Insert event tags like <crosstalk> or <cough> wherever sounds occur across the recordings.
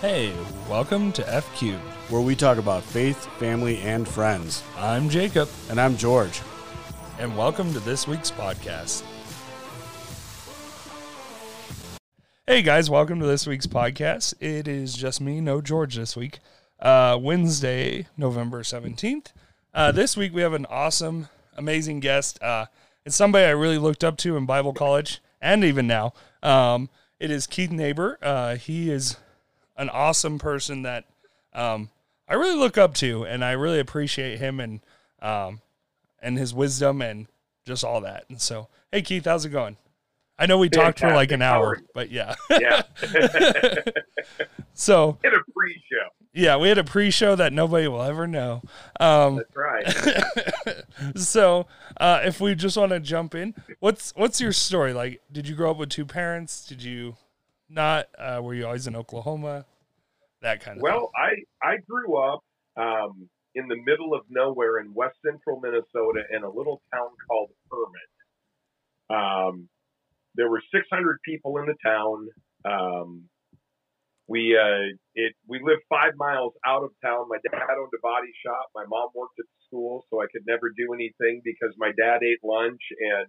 Hey, welcome to F Cubed. where we talk about faith, family, and friends. I'm Jacob, And I'm George. and welcome to this week's podcast. Hey guys, welcome to this week's podcast. It is just me, no George this week. Uh, Wednesday, November 17th. Uh, this week we have an awesome, amazing guest. Uh, it's somebody I really looked up to in Bible college and even now. Um, it is Keith Neighbor. Uh, he is an awesome person that um, I really look up to, and I really appreciate him and um, and his wisdom and just all that. And so, hey Keith, how's it going? I know we talked for like an Fantastic. Hour, but yeah. Yeah. <laughs> so Hit a pre-show. yeah, we had a pre-show that nobody will ever know. Um, That's right. <laughs> so uh, if we just want to jump in, what's what's your story? Like, did you grow up with two parents? Did you not? Uh, were you always in Oklahoma? That kind of Well, I I grew up um, in the middle of nowhere in west central Minnesota in a little town called Herman. Um, there were 600 people in the town. Um, we uh, it we lived five miles out of town. My dad owned a body shop. My mom worked at the school, so I could never do anything because my dad ate lunch and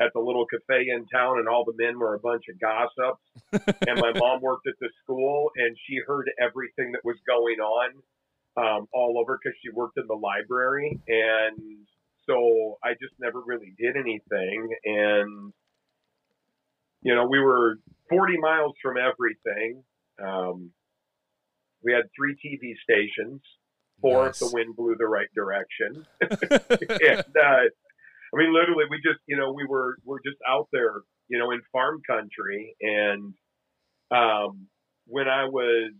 at the little cafe in town, and all the men were a bunch of gossips. <laughs> and my mom worked at the school, and she heard everything that was going on um, all over because she worked in the library, and so I just never really did anything. And you know, we were 40 miles from everything. Um, we had three TV stations, four Nice. if the wind blew the right direction. <laughs> <laughs> and uh, I mean, literally, we just, you know, we were we're just out there, you know, in farm country. And um, when I was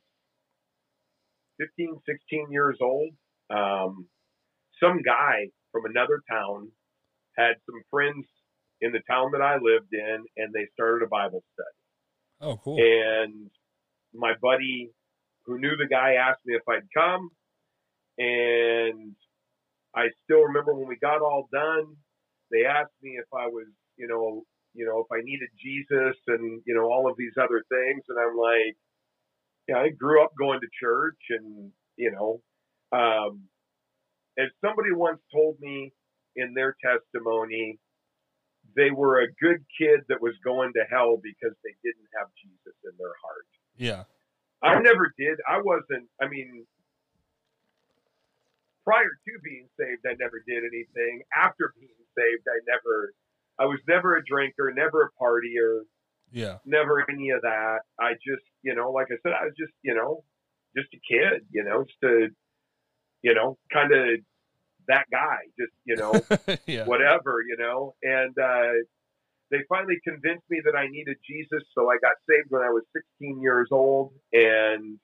15, 16 years old, um, some guy from another town had some friends in the town that I lived in, and they started a Bible study. Oh, cool. And my buddy who knew the guy asked me if I'd come. And I still remember when we got all done, they asked me if I was, you know, you know, if I needed Jesus and, you know, all of these other things. And I'm like, yeah, I grew up going to church and, you know, um, as somebody once told me in their testimony, they were a good kid that was going to hell because they didn't have Jesus in their heart. yeah. I never did. I wasn't, I mean, prior to being saved, I never did anything. After being saved, I never, I was never a drinker, never a partier, Yeah. never any of that. I just, you know, like I said, I was just, you know, just a kid, you know, just a, you know, kind of that guy, just, you know, <laughs> yeah. whatever, you know. And uh, they finally convinced me that I needed Jesus, so I got saved when I was 16 years old, and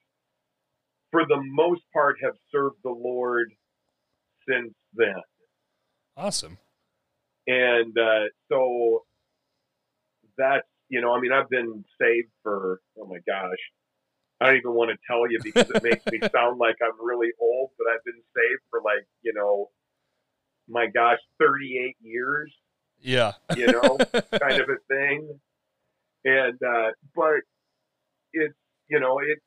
for the most part, have served the Lord since then. Awesome. And uh, so that's, you know, I mean, I've been saved for, oh my gosh, I don't even want to tell you because it makes me <laughs> sound like I'm really old, but I've been saved for like, you know, my gosh, 38 years. Yeah. you know, <laughs> kind of a thing. And uh, but it's you know it.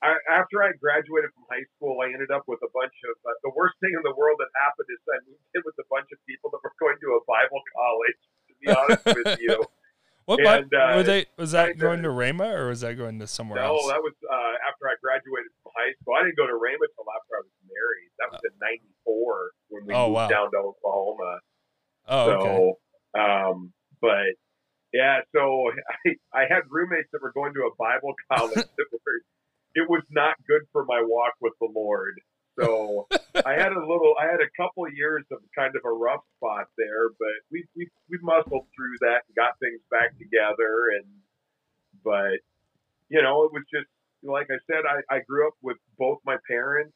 I, after I graduated from high school, I ended up with a bunch of uh, the worst thing in the world that happened is I moved in with a bunch of people that were going to a Bible college. To be honest with <laughs> you, What? And, uh, were they? Was that going to Rhema or was that going to somewhere no, else? No, that was uh, after I graduated from high school. I didn't go to Rhema until after I was married. That was in '94 when we Oh, moved wow. down to Oklahoma. oh, so, okay. um, but yeah, so <laughs> I, I had roommates that were going to a Bible <laughs> college that were, it was not good for my walk with the Lord. So <laughs> I had a little, I had a couple years of kind of a rough spot there, but we, we, we muscled through that and got things back together. And, but, you know, it was just, like I said, I, I grew up with both my parents,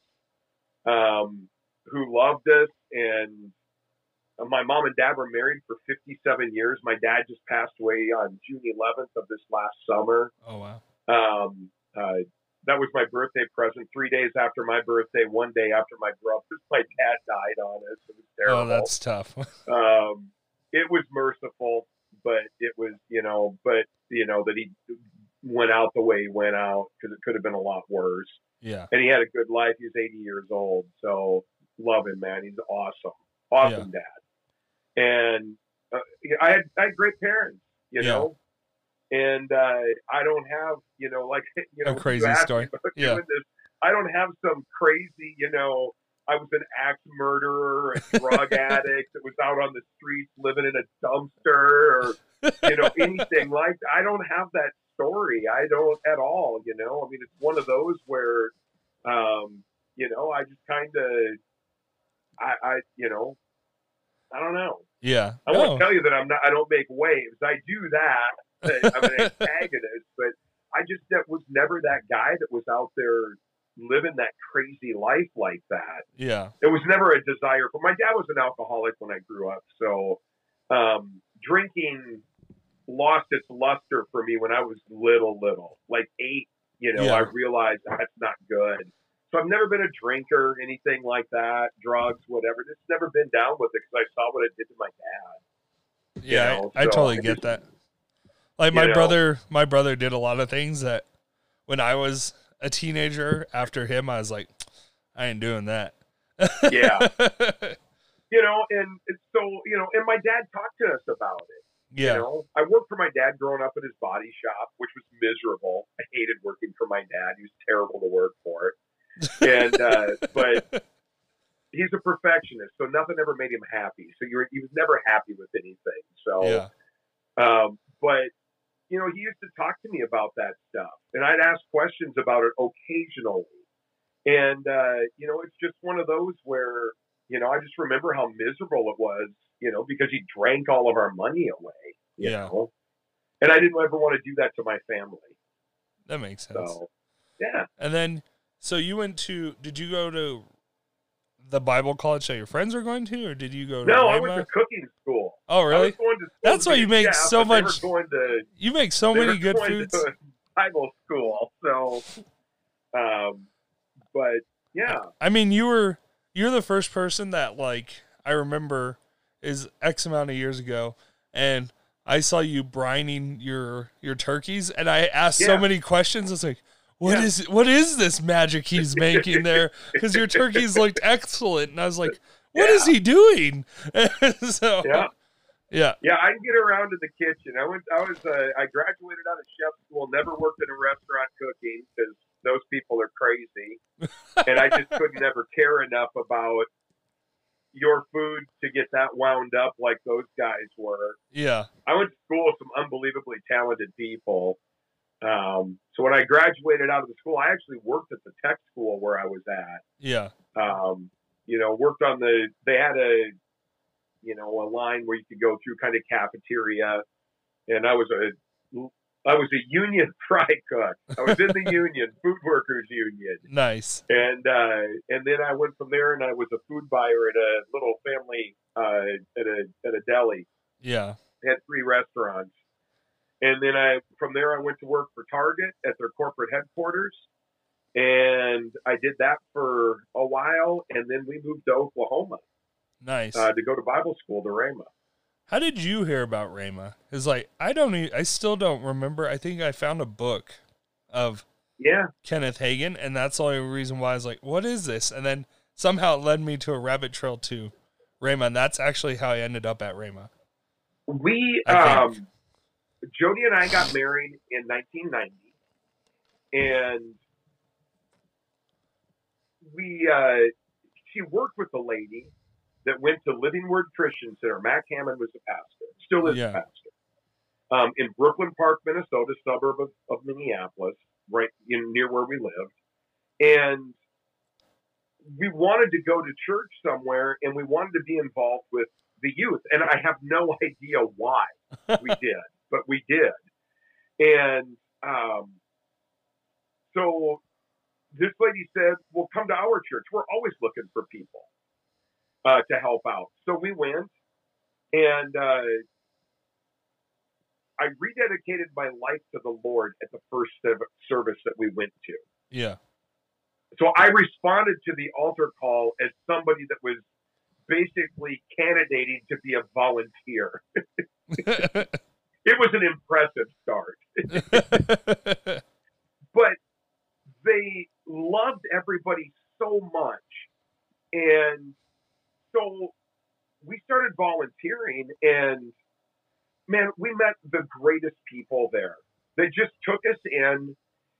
um, who loved us and my mom and dad were married for 57 years. My dad just passed away on June 11th of this last summer. Oh wow. Um, uh, that was my birthday present. Three days after my birthday, one day after my brother's, my dad died on us. It was terrible. Oh, that's tough. <laughs> um, it was merciful, but it was, you know, but you know that he, went out the way he went out because it could have been a lot worse. Yeah. And he had a good life. He's 80 years old, so love him, man. He's awesome, awesome dad. And uh, I had I had great parents, you Yeah. know. And uh, I don't have, you know, like <laughs> you know, A crazy story. Yeah. this, I don't have some crazy, you know. I was an axe murderer, a <laughs> drug addict that was out on the streets living in a dumpster, or you know <laughs> anything like. that. I don't have that story. I don't at all. You know, I mean, it's one of those where, um, you know, I just kind of, I, I, you know, I don't know. Yeah. I No. won't tell you that I'm not. I don't make waves. I do that. I'm an antagonist, but I just that was never that guy that was out there living that crazy life like that. Yeah. It was never a desire for. My dad was an alcoholic when I grew up, so um, drinking lost its luster for me when I was little, little, like eight. You know, Yeah. I realized that's not good. So I've never been a drinker, anything like that, drugs, whatever. Just never been down with it because I saw what it did to my dad. Yeah. know, I, I so totally I get just- that. Like you my know. brother, my brother did a lot of things that when I was a teenager after him, I was like, I ain't doing that. Yeah. <laughs> You know, and it's so you know, and my dad talked to us about it. yeah. You know, I worked for my dad growing up in his body shop, which was miserable. I hated working for my dad. He was terrible to work for. And uh, <laughs> but he's a perfectionist, so nothing ever made him happy. So you were, he was never happy with anything. So, yeah. um, but you know, he used to talk to me about that stuff, and I'd ask questions about it occasionally. And uh, you know, it's just one of those where you know, I just remember how miserable it was, you know, because he drank all of our money away. You Yeah. know? And I didn't ever want to do that to my family. That makes sense. So yeah. And then, so you went to? Did you go to the Bible college that your friends were going to, or did you go to? No, I Rhema? went to cooking. Oh, really? was going to school That's why you make chef, so much- to You make so many good foods. to <laughs> Bible school. So, um, but yeah, I mean, you were you're the first person that like I remember is X amount of years ago, and I saw you brining your your turkeys, and I asked so many questions. I was like, "What Yeah. is what is this magic he's <laughs> making there?" Because your turkeys looked <laughs> excellent, and I was like, "What is he doing?" so yeah. Yeah, Yeah, I can get around to the kitchen. I went. I was. Uh, I graduated out of chef school. Never worked in a restaurant cooking because those people are crazy, <laughs> and I just couldn't ever care enough about your food to get that wound up like those guys were. yeah, I went to school with some unbelievably talented people. Um, so when I graduated out of the school, I actually worked at the tech school where I was at yeah, um, you know, worked on the, they had a, you know, a line where you could go through kind of cafeteria. And I was a, I was a union <laughs> fry cook. I was in the <laughs> union, food workers union. nice, And, uh, and then I went from there and I was a food buyer at a little family, uh, at a, at a deli. yeah, They had three restaurants. And then I, from there, I went to work for Target at their corporate headquarters. And I did that for a while. And then we moved to Oklahoma nice. uh, to go to Bible school to Rhema. How did you hear about Rhema? It's like I don't, even, I still don't remember. I think I found a book of Yeah. Kenneth Hagin, and that's the only reason why I was like, "What is this?" And then somehow it led me to a rabbit trail to Rhema, and that's actually how I ended up at Rhema. We, um, Jody and I got married in 1990. And we, uh, she worked with a lady that went to Living Word Christian Center. Mac Hammond was the pastor, still is Yeah. pastor, um, in Brooklyn Park, Minnesota, suburb of, of Minneapolis, right in near where we lived. And we wanted to go to church somewhere and we wanted to be involved with the youth. And I have no <laughs> idea why we <laughs> did, but we did. And um, so this lady said, Well, come to our church. We're always looking for people uh, to help out. So we went and uh, I rededicated my life to the Lord at the first service that we went to. Yeah, So I responded to the altar call as somebody that was basically candidating to be a volunteer. <laughs> it was an impressive start. <laughs> but they loved everybody so much. And so we started volunteering and man, we met the greatest people there. They just took us in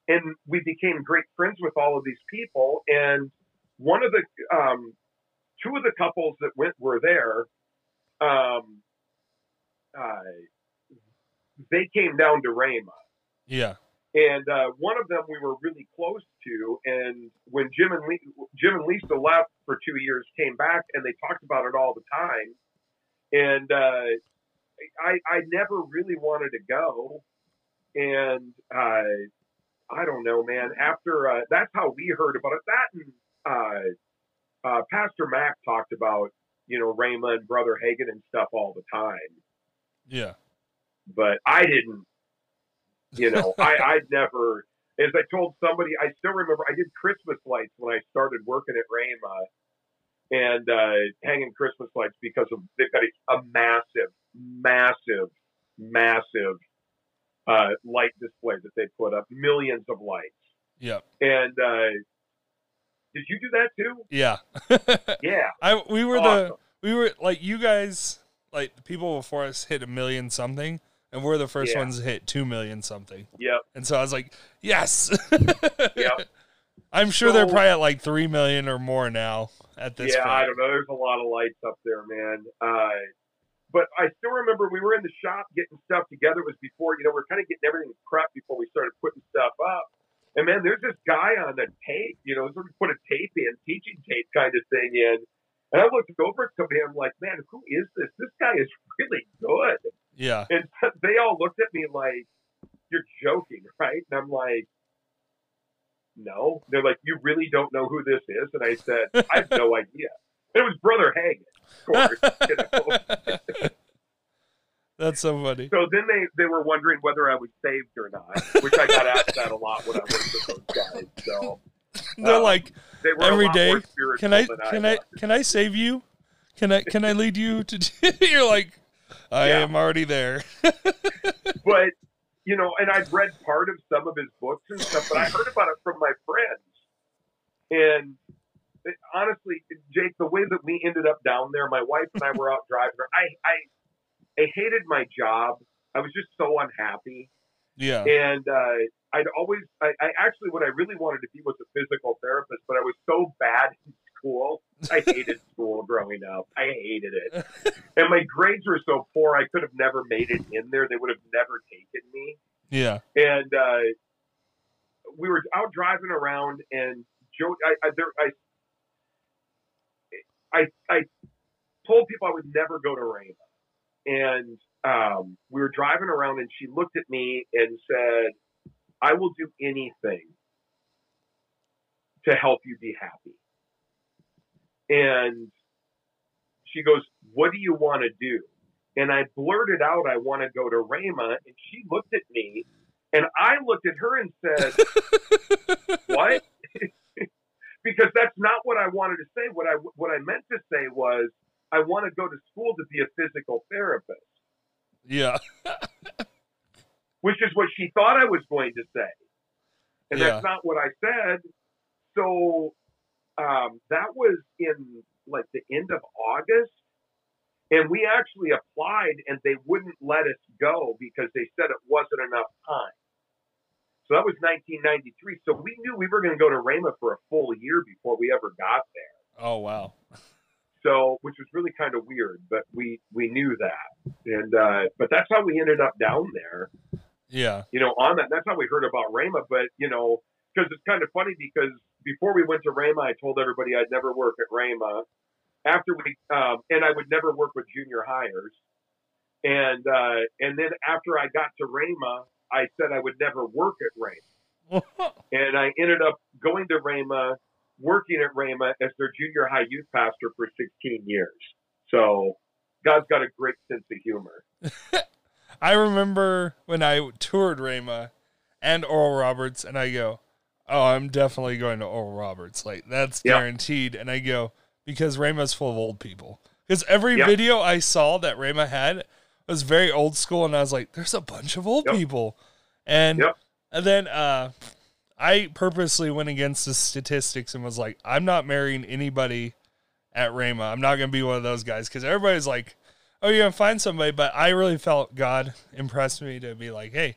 and we became great friends with all of these people. And one of the, um, two of the couples that went were there. Um, uh, they came down to Rhema. Yeah. And uh, one of them we were really close to. And when Jim and Le- Jim and Lisa left for two years, came back and they talked about it all the time. And uh, I, I never really wanted to go. And uh, I don't know, man. After uh, that's how we heard about it. That and uh, uh, Pastor Mac talked about you know Rhema and Brother Hagin and stuff all the time. Yeah. But I didn't. You know, I I'd never. As I told somebody, I still remember I did Christmas lights when I started working at Rhema and uh, hanging Christmas lights because of they've got a, a massive, massive, massive uh, light display that they put up, millions of lights. Yeah. And uh, did you do that too? Yeah. <laughs> Yeah. I we were Awesome. the we were like you guys like the people before us hit a million something and we're the first Yeah. ones to hit 2 million something. Yep. And so I was like, "Yes." Yep. <laughs> I'm sure they're probably at like 3 million or more now at this yeah, point. I don't know. There's a lot of lights up there, man. Uh, but I still remember we were in the shop getting stuff together. It was before, you know, we are kind of getting everything prepped before we started putting stuff up. And man, there's this guy on the tape, you know, sort of put a tape in, teaching tape kind of thing in. And I looked over to him like, man, who is this? This guy is really good. Yeah. And they all looked at me like, you're joking, right? And I'm like, no. They're like, you really don't know who this is? And I said, I have no <laughs> idea. And it was Brother Hagin, of course. <laughs> That's so funny. So then they, they were wondering whether I was saved or not, which I got asked that a lot when I worked with those guys. So They're um, like they were every day, can I than can I was. can I save you? Can I can I lead you to <laughs> You're like I Yeah. am already there. <laughs> but you know, and I'd read part of some of his books and stuff, but I heard about it from my friends. And it, honestly, Jake, the way that we ended up down there, my wife and I were out driving. I, I, I hated my job. I was just so unhappy, yeah. and uh, I'd always, I, I actually, what I really wanted to be was a physical therapist, but I was so bad in school. I hated <laughs> school growing up. I hated it, <laughs> and my grades were so poor. I could have never made it in there. They would have never taken me Yeah. and uh, we were out driving around, and Joe, I, I, there, I, I, I told people I would never go to Rhema, and um, we were driving around, and she looked at me and said, "I will do anything to help you be happy." And she goes, "What do you want to do?" And I blurted out, "I want to go to Rhema. and she looked at me, and I looked at her and said, <laughs> "What?" <laughs> because that's not what I wanted to say. What I what I meant to say was, I want to go to school to be a physical therapist, Yeah. <laughs> which is what she thought I was going to say, and Yeah. that's not what I said. So um, that was in like the end of August. And we actually applied and they wouldn't let us go because they said it wasn't enough time. So that was 1993. So we knew we were going to go to Rhema for a full year before we ever got there. Oh wow. So, which was really kind of weird, but we we knew that, and uh, but that's how we ended up down there. Yeah. You know, on that. That's how we heard about Rhema. But you know, because it's kind of funny because before we went to Rhema, I told everybody I'd never work at Rhema. After we, um, and I would never work with junior hires. And uh, and then after I got to Rhema, I said I would never work at Rhema, <laughs> and I ended up going to Rhema, working at Rhema as their junior high youth pastor for 16 years. So God's got a great sense of humor. <laughs> I remember when I toured Rhema and Oral Roberts, and I go, "Oh, I'm definitely going to Oral Roberts. Like that's Yeah. guaranteed." And I go because Rhema's full of old people. Because every Yeah. video I saw that Rhema had was very old school, and I was like, "There's a bunch of old Yep. people," and Yep. and then uh, I purposely went against the statistics and was like, "I'm not marrying anybody at Rhema. I'm not gonna be one of those guys because everybody's like." Oh, you're gonna find somebody, but I really felt God impressed me to be like, "Hey,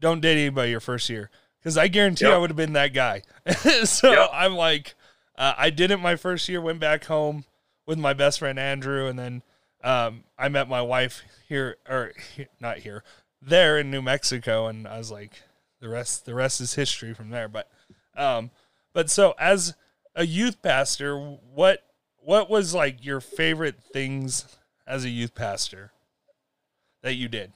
don't date anybody your first year," because I guarantee Yep. I would have been that guy. <laughs> so Yep. I'm like, uh, I didn't my first year. Went back home with my best friend Andrew, and then um, I met my wife here, or not here, there in New Mexico, and I was like, the rest, the rest is history from there. But, um, but so as a youth pastor, what what was like your favorite things as a youth pastor that you did?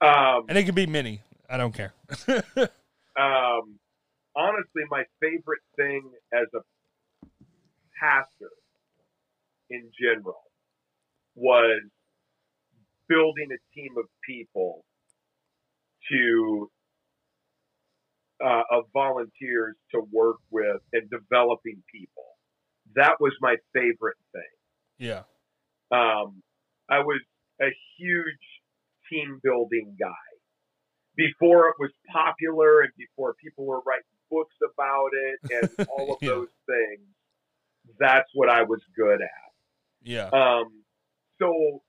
Um, And it could be many. I don't care. <laughs> um, honestly, my favorite thing as a pastor in general was building a team of people to uh, of volunteers to work with and developing people. That was my favorite thing. yeah. Um, I was a huge team building guy. Before it was popular and before people were writing books about it <laughs> and all of Yeah. those things, that's what I was good at. Yeah. Um, so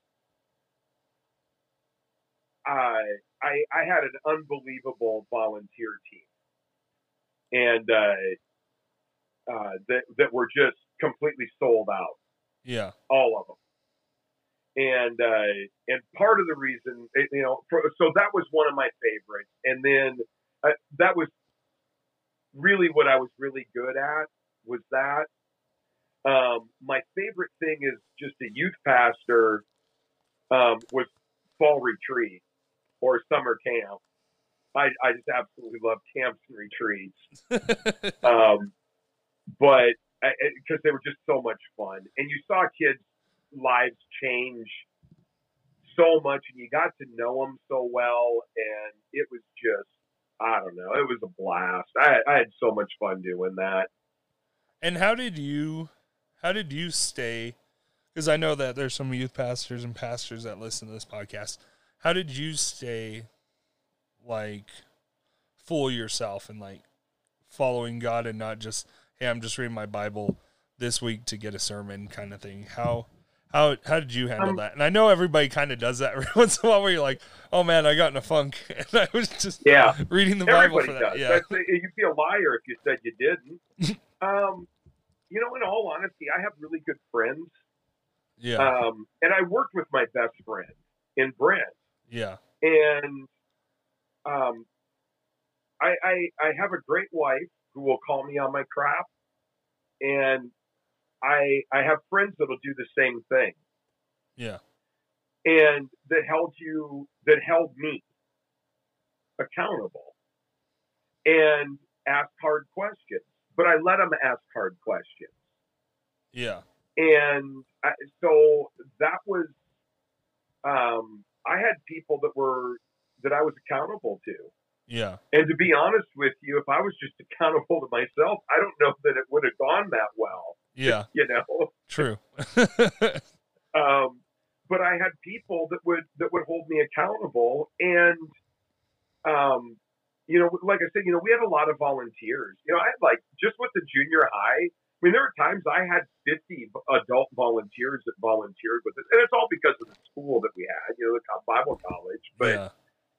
I, I I had an unbelievable volunteer team, and uh, uh, that that were just completely sold out Yeah. all of them. And uh, and part of the reason, you know, for, so that was one of my favorites. And then uh, that was really what I was really good at was that. Um, my favorite thing is just a youth pastor um, was fall retreat or summer camp. I, I just absolutely love camps and retreats <laughs> um, but because they were just so much fun, and you saw kids' lives change so much, and you got to know them so well, and it was just I don't know, it was a blast. I, I had so much fun doing that. And how did you how did you stay because I know that there's some youth pastors and pastors that listen to this podcast. How did you stay like full yourself and like following God and not just hey, I'm just reading my Bible this week to get a sermon kind of thing. How how how did you handle Um, that? And I know everybody kind of does that <laughs> every once in a while where you're like, "Oh man, I got in a funk." <laughs> And I was just Yeah, reading the Bible everybody for does. that. Yeah. That's, you'd be a liar if you said you didn't. <laughs> um, you know, in all honesty, I have really good friends, Yeah. um, and I worked with my best friend in Brent. yeah. and um, I, I I have a great wife who will call me on my crap, and I I have friends that'll do the same thing, Yeah. and that held you that held me accountable, and asked hard questions. But I let them ask hard questions, Yeah. and I, so that was um, I had people that were that I was accountable to. Yeah. And to be honest with you, if I was just <laughs> accountable to myself, I don't know that it would have gone that well. Yeah. <laughs> You know, True. <laughs> um, but I had people that would that would hold me accountable, and um, you know, like I said, you know, we had a lot of volunteers. You know, I had like just with the junior high. I mean, there were times I had 50 adult volunteers that volunteered with us, and it's all because of the school that we had, you know, the Bible college. But yeah.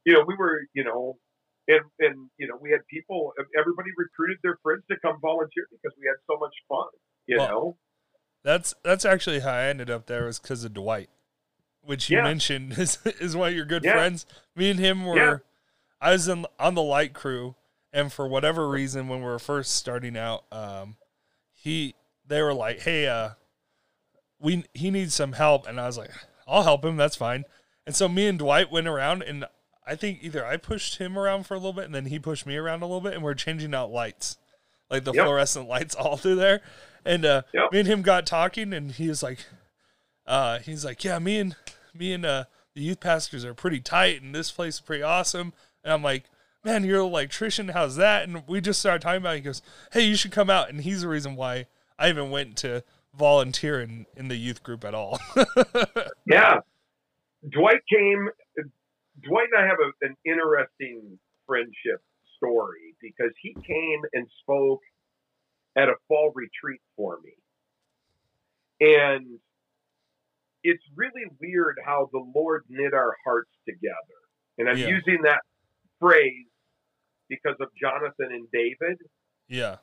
you know, we were, you know, and and you know, we had people. Everybody recruited their friends to come volunteer because we had so much fun. You Well, know, That's that's actually how I ended up there was because of Dwight, which you Yeah. mentioned <laughs> is is one of your good Yeah. friends. Me and him were, Yeah. I was in, on the light crew, and for whatever reason, when we were first starting out, um, he they were like, "Hey, uh, we he needs some help," and I was like, "I'll help him. That's fine." And so me and Dwight went around, and I think either I pushed him around for a little bit, and then he pushed me around a little bit, and we're changing out lights, like the Yep. fluorescent lights <laughs> all through there. And uh, Yep. me and him got talking, and he was like, uh, he's like, yeah, me and me and uh, the youth pastors are pretty tight, and this place is pretty awesome. And I'm like, man, you're an electrician. How's that? And we just started talking about. It. He goes, hey, you should come out. And he's the reason why I even went to volunteer in, in the youth group at all. <laughs> yeah. Dwight came. Dwight and I have a, an interesting friendship story because he came and spoke at a fall retreat for me. And it's really weird how the Lord knit our hearts together. And I'm Yeah. using that phrase because of Jonathan and David, Yeah.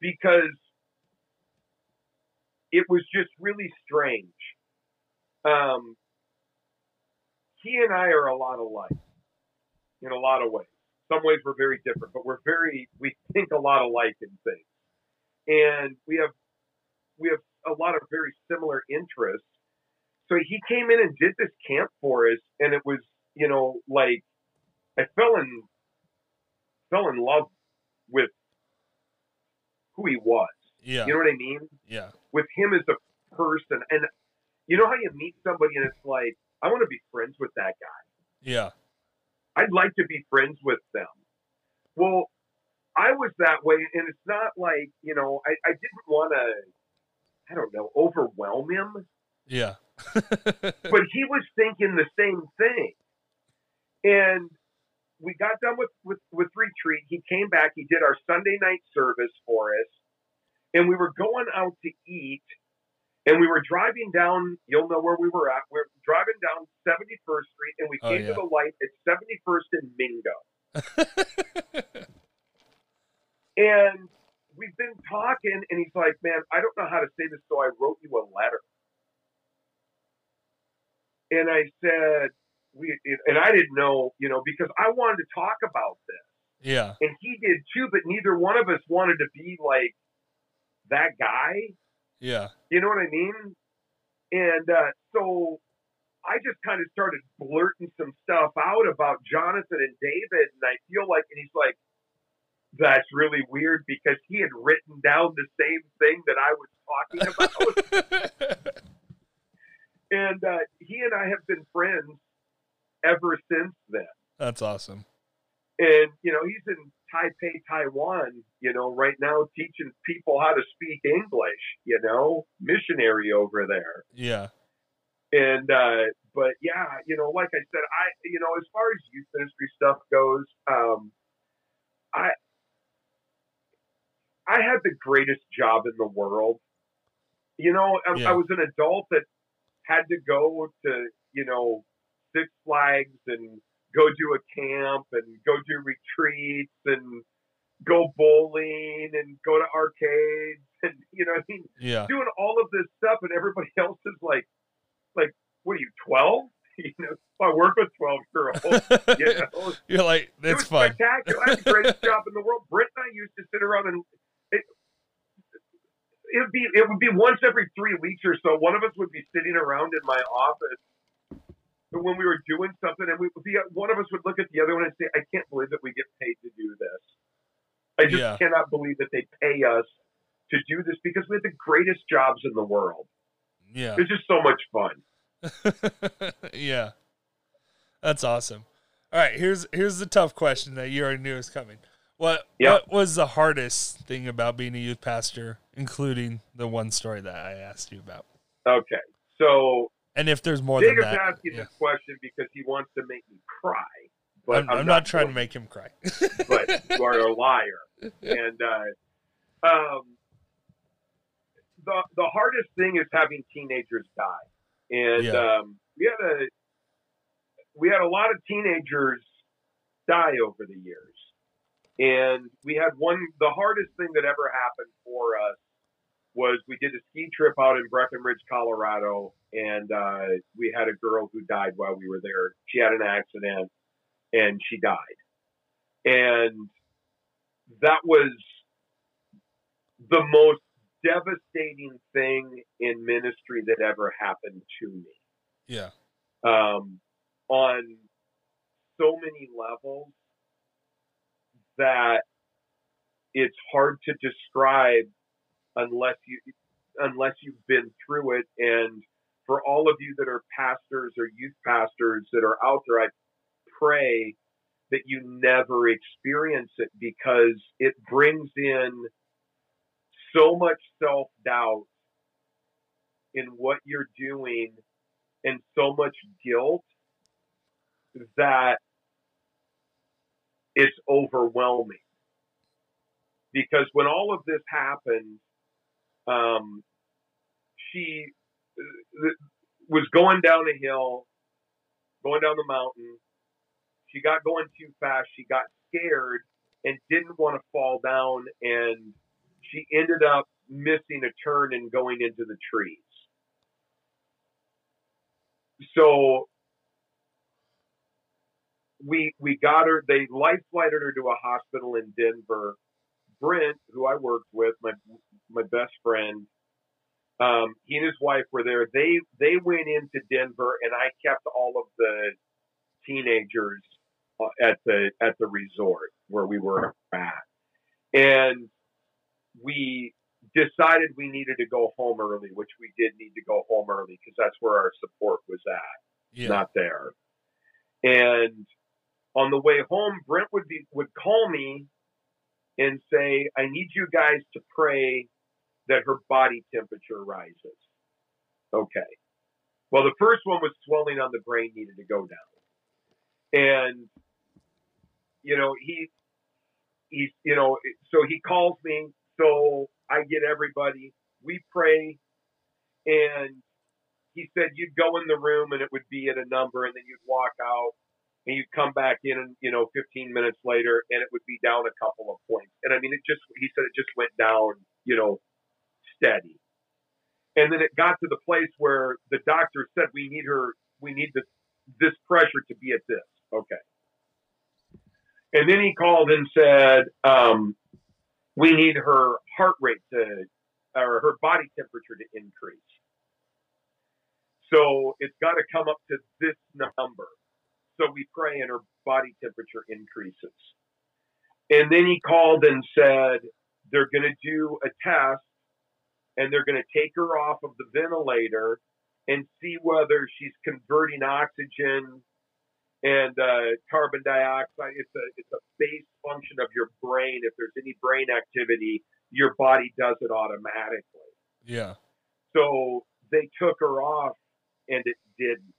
because it was just really strange. Um, he and I are a lot alike in a lot of ways. Some ways we're very different, but we're very we think a lot alike in things, and we have we have a lot of very similar interests. So he came in and did this camp for us, and it was you know like I fell in fell in love with who he was. Yeah. You know what I mean? Yeah. with him as a person. And you know how you meet somebody and it's like, I want to be friends with that guy. Yeah. I'd like to be friends with them. Well, I was that way, and it's not like, you know, I, I didn't want to, I don't know, overwhelm him, Yeah. <laughs> but he was thinking the same thing. And we got done with, with, with retreat. He came back, he did our Sunday night service for us, and we were going out to eat. And we were driving down, you'll know where we were at. We're driving down 71st Street, and we Oh, came yeah. to the light at 71st and Mingo. <laughs> And we've been talking, and he's like, Man, I don't know how to say this, so I wrote you a letter. And I said, we, and I didn't know, you know, because I wanted to talk about this, yeah. and he did too, but neither one of us wanted to be like that guy. Yeah. You know what I mean? And uh, so I just kind of started blurting some stuff out about Jonathan and David, and I feel like, and he's like, "That's really weird," because he had written down the same thing that I was talking <laughs> about, and uh, he and I have been friends ever since then. That's awesome. And you know, he's in Taipei, Taiwan. You know, right now teaching people how to speak English. You know, missionary over there. Yeah. And uh, but yeah, you know, like I said, I you know, as far as youth ministry stuff goes, um, I I had the greatest job in the world. You know, I, Yeah. I was an adult that had to go to you know Six Flags and go do a camp and go do retreats and go bowling and go to arcades <laughs> and you know I mean Yeah. doing all of this stuff, and everybody <laughs> else is like, like, what are you, twelve? <laughs> You know, I work with twelve year olds. You know, You're like, it that's was fun. spectacular. I had the greatest job in the world. Britt and I used to sit around and it, would be it would be once every three weeks or so. One of us would be sitting around in my office when we were doing something, and we the one of us would look at the other one and say, "I can't believe that we get paid to do this. I just Yeah. cannot believe that they pay us to do this because we have the greatest jobs in the world. Yeah. It's just so much fun." <laughs> yeah. That's awesome. All right, here's here's the tough question that you already knew was coming. What Yeah. what was the hardest thing about being a youth pastor, including the one story that I asked you about? Okay, so And if there's more than that. asking yeah. this question because he wants to make me cry, but I'm, I'm not trying to make him cry. <laughs> but you are a liar. And uh, um, the the hardest thing is having teenagers die. And Yeah. um, we had a we had a lot of teenagers die over the years. And we had one the hardest thing that ever happened for us was we did a ski trip out in Breckenridge, Colorado, and uh, we had a girl who died while we were there. She had an accident and she died. And that was the most devastating thing in ministry that ever happened to me yeah. um, on so many levels that it's hard to describe unless you unless you've been through it. And for all of you that are pastors or youth pastors that are out there i pray that you never experience it because it brings in so much self-doubt in what you're doing and so much guilt that it's overwhelming. Because when all of this happened, um, she uh, was going down a hill, going down the mountain. She got going too fast. She got scared and didn't want to fall down, and she ended up missing a turn and going into the trees. So we we got her. They life flighted her to a hospital in Denver. Brent, who I worked with, my my best friend, um, he and his wife were there. They they went into Denver, and I kept all of the teenagers uh, at the at the resort where we were at, and we decided we needed to go home early, which we did need to go home early because that's where our support was at, Yeah. not there. And on the way home, Brent would be would call me and say, "I need you guys to pray that her body temperature rises." Okay. Well, the first one was swelling on the brain needed to go down, and you know he he's you know so he calls me so i get everybody we pray and he said you'd go in the room and it would be at a number and then you'd walk out and you'd come back in you know 15 minutes later and it would be down a couple of points and i mean it just he said it just went down you know steady and then it got to the place where the doctor said we need her we need this this pressure to be at this okay and then he called and said, um, we need her heart rate to, or her body temperature to increase. So it's got to come up to this number. So we pray and her body temperature increases. And then he called and said, they're going to do a test and they're going to take her off of the ventilator and see whether she's converting oxygen and uh, carbon dioxide. It's a it's a base function of your brain. If there's any brain activity, your body does it automatically. Yeah. So they took her off, and it didn't.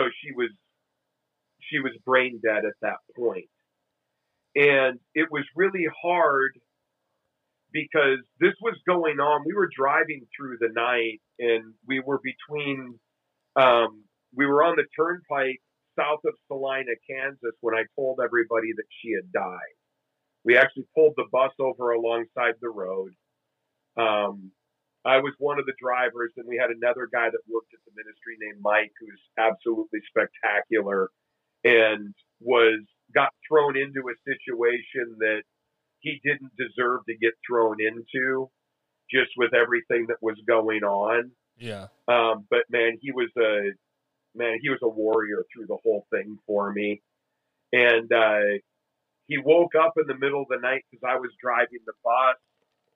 So she was she was brain dead at that point, and it was really hard because this was going on. We were driving through the night, and we were between. Um, we were on the turnpike south of Salina, Kansas, when I told everybody that she had died. We actually pulled the bus over alongside the road. Um, I was one of the drivers, and we had another guy that worked at the ministry named Mike, who's absolutely spectacular, and was got thrown into a situation that he didn't deserve to get thrown into, just with everything that was going on. Yeah. Um, but man, he was a man, he was a warrior through the whole thing for me. And uh, he woke up in the middle of the night because I was driving the bus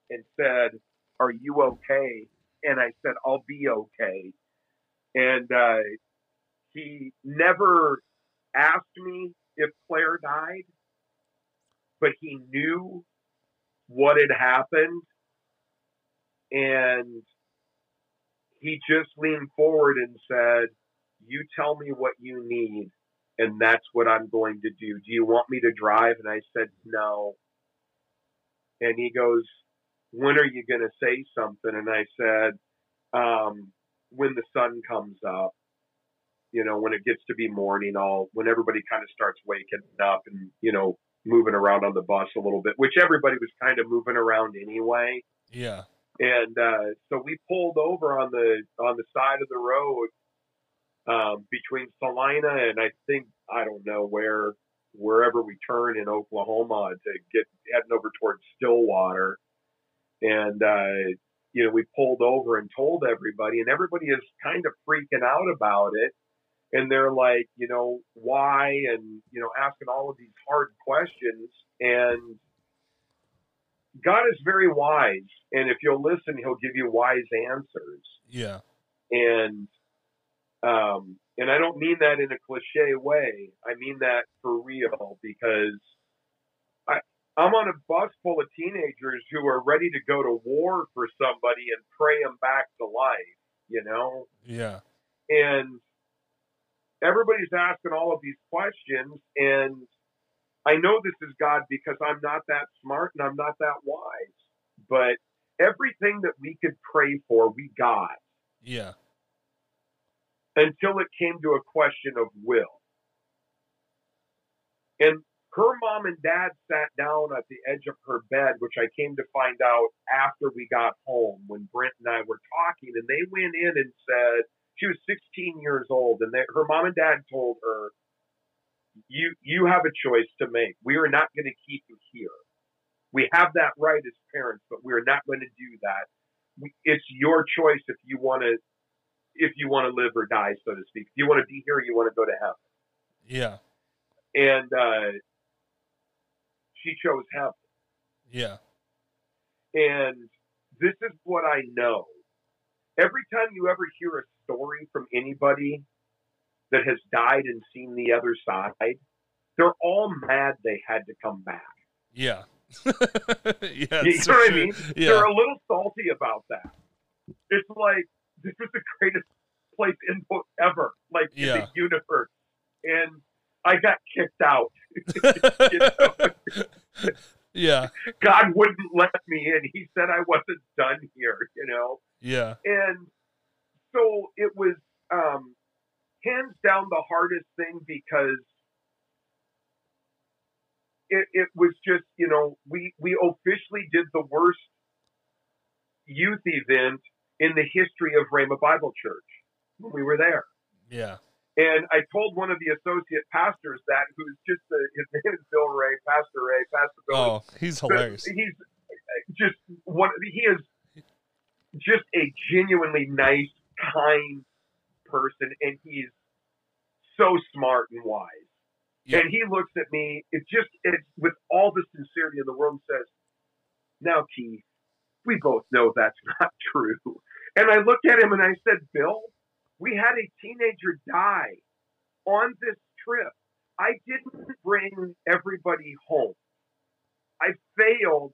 and said, "Are you okay?" And I said, "I'll be okay." And uh, he never asked me if Claire died, but he knew what had happened, and he just leaned forward and said, You tell me what you need, and that's what I'm going to do. Do you want me to drive? And I said, No. And he goes, When are you going to say something? And I said, um, When the sun comes up. You know, when it gets to be morning, I'll, when everybody kind of starts waking up and, you know, moving around on the bus a little bit, which everybody was kind of moving around anyway Yeah. and uh, so we pulled over on the on the side of the road um, between Salina and I think I don't know where wherever we turn in Oklahoma to get heading over towards Stillwater, and uh, you know we pulled over and told everybody, and everybody is kind of freaking out about it, and they're like, you know, why, and you know, asking all of these hard questions, and God is very wise, and if you'll listen, He'll give you wise answers. Yeah. And um, and I don't mean that in a cliche way. I mean that for real because I'm on a bus full of teenagers who are ready to go to war for somebody and pray them back to life. you know? Yeah. And everybody's asking all of these questions, and I know this is God because I'm not that smart and I'm not that wise. But everything that we could pray for, we got Yeah. until it came to a question of will. And her mom and dad sat down at the edge of her bed, which I came to find out after we got home when Brent and I were talking. And they went in and said, she was 16 years old, and they, her mom and dad told her, you, you have a choice to make. We are not going to keep you here. We have that right as parents, but we're not going to do that. We, it's your choice if you want to if you want to live or die, so to speak. If you want to be here, or you want to go to heaven. Yeah. And uh, she chose heaven. Yeah. And this is what I know. Every time you ever hear a story from anybody that has died and seen the other side, they're all mad they had to come back. Yeah. <laughs> yeah. You know what I true. mean? Yeah. They're a little salty about that. It's like this is the greatest place input ever, like in the universe. And I got kicked out. Know? <laughs> yeah. God wouldn't let me in. He said I wasn't done here, you know. Yeah. And so it was um, hands down the hardest thing because it, it was just, you know, we, we officially did the worst youth event in the history of Rhema Bible Church when we were there. Yeah. And I told one of the associate pastors that, who's just the, his name is Bill Ray, Pastor Ray, Pastor Bill. Oh, he's hilarious. He's just one. He is just a genuinely nice, kind person, and he's so smart and wise. Yeah. And he looks at me, it just it, with all the sincerity in the world, and says, "Now, Keith, we both know that's <laughs> not true." And I looked at him and I said, "Bill, we had a teenager die on this trip. I didn't bring everybody home. I failed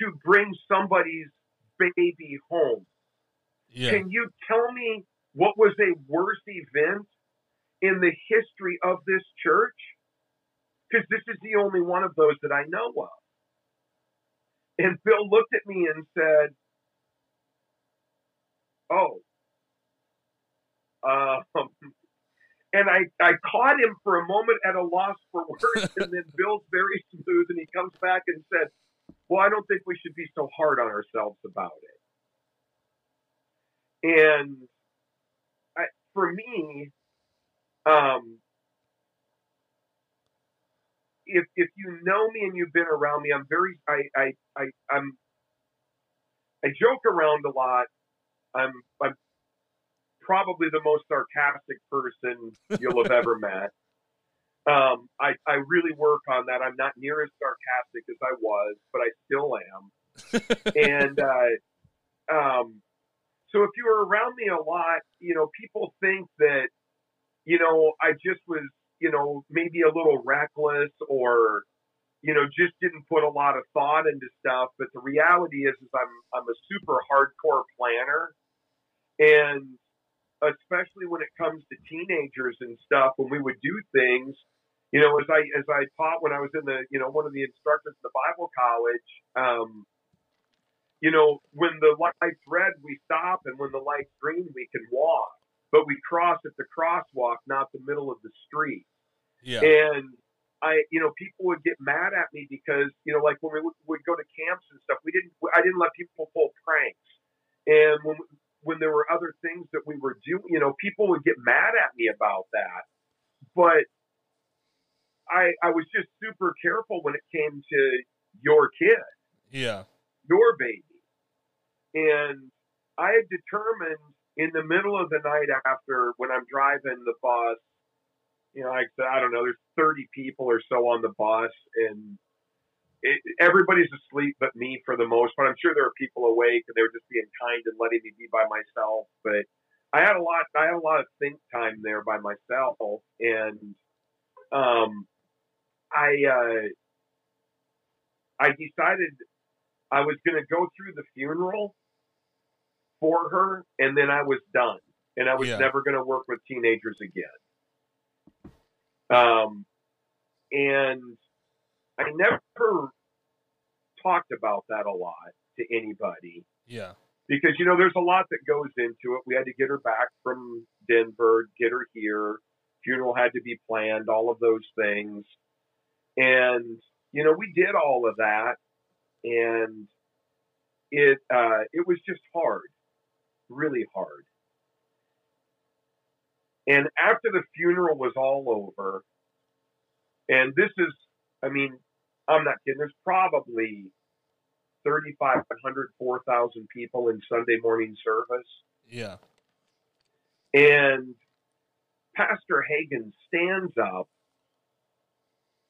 to bring somebody's baby home. Yeah. Can you tell me what was a worse event in the history of this church? Because this is the only one of those that I know of. And Bill looked at me and said, Oh, um, and I, I caught him for a moment at a loss for words, <laughs> and then Bill's very smooth, and he comes back and said, "Well, I don't think we should be so hard on ourselves about it." And I, for me, um, if if you know me and you've been around me, I'm very I I, I I'm I joke around a lot. I'm I'm probably the most sarcastic person you'll have ever met. Um, I, I really work on that. I'm not near as sarcastic as I was, but I still am. and <laughs> uh, um, so if you were around me a lot, you know, people think that, you know, I just was, you know, maybe a little reckless or, you know, just didn't put a lot of thought into stuff. But the reality is, is I'm I'm a super hardcore planner, and especially when it comes to teenagers and stuff, when we would do things, you know, as I as I taught when I was in the, you know, one of the instructors in the Bible college, um, you know, when the light's red, we stop, and when the light's green, we can walk, but we cross at the crosswalk, not the middle of the street. yeah. And I, you know, people would get mad at me because, you know, like when we would, would go to camps and stuff, we didn't, I didn't let people pull pranks. And when, when there were other things that we were doing, you know, people would get mad at me about that. But I, I was just super careful when it came to your kid, yeah. your baby. And I had determined in the middle of the night after when I'm driving the bus, you know, like I said, I don't know, there's 30 people or so on the bus, and it, everybody's asleep but me for the most part. I'm sure there are people awake and they were just being kind and letting me be by myself. But I had a lot, I had a lot of think time there by myself, and um, I uh, I decided I was going to go through the funeral for her, and then I was done, and I was Yeah. never going to work with teenagers again. Um, and I never talked about that a lot to anybody Yeah. because you know there's a lot that goes into it. We had to get her back from Denver, get her here. Funeral had to be planned, all of those things, and you know we did all of that, and it uh, it was just hard, really hard. And after the funeral was all over, and this is, I mean, I'm not kidding. There's probably 3,500, 4,000 people in Sunday morning service. Yeah. And Pastor Hagin stands up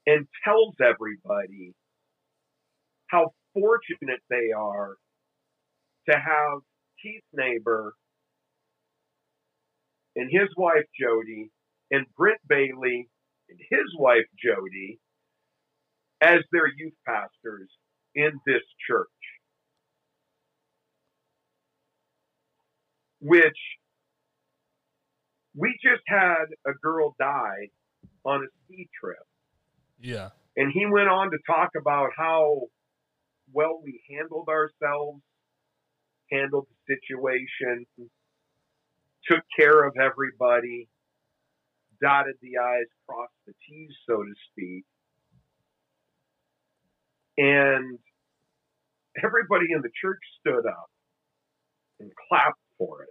and tells everybody how fortunate they are to have Keith Neighbor and his wife Jody and Brent Bailey and his wife Jody as their youth pastors in this church. Which we just had a girl die on a ski trip. Yeah. And he went on to talk about how well we handled ourselves, handled the situation, took care of everybody, dotted the I's, crossed the T's, so to speak. And everybody in the church stood up and clapped for us,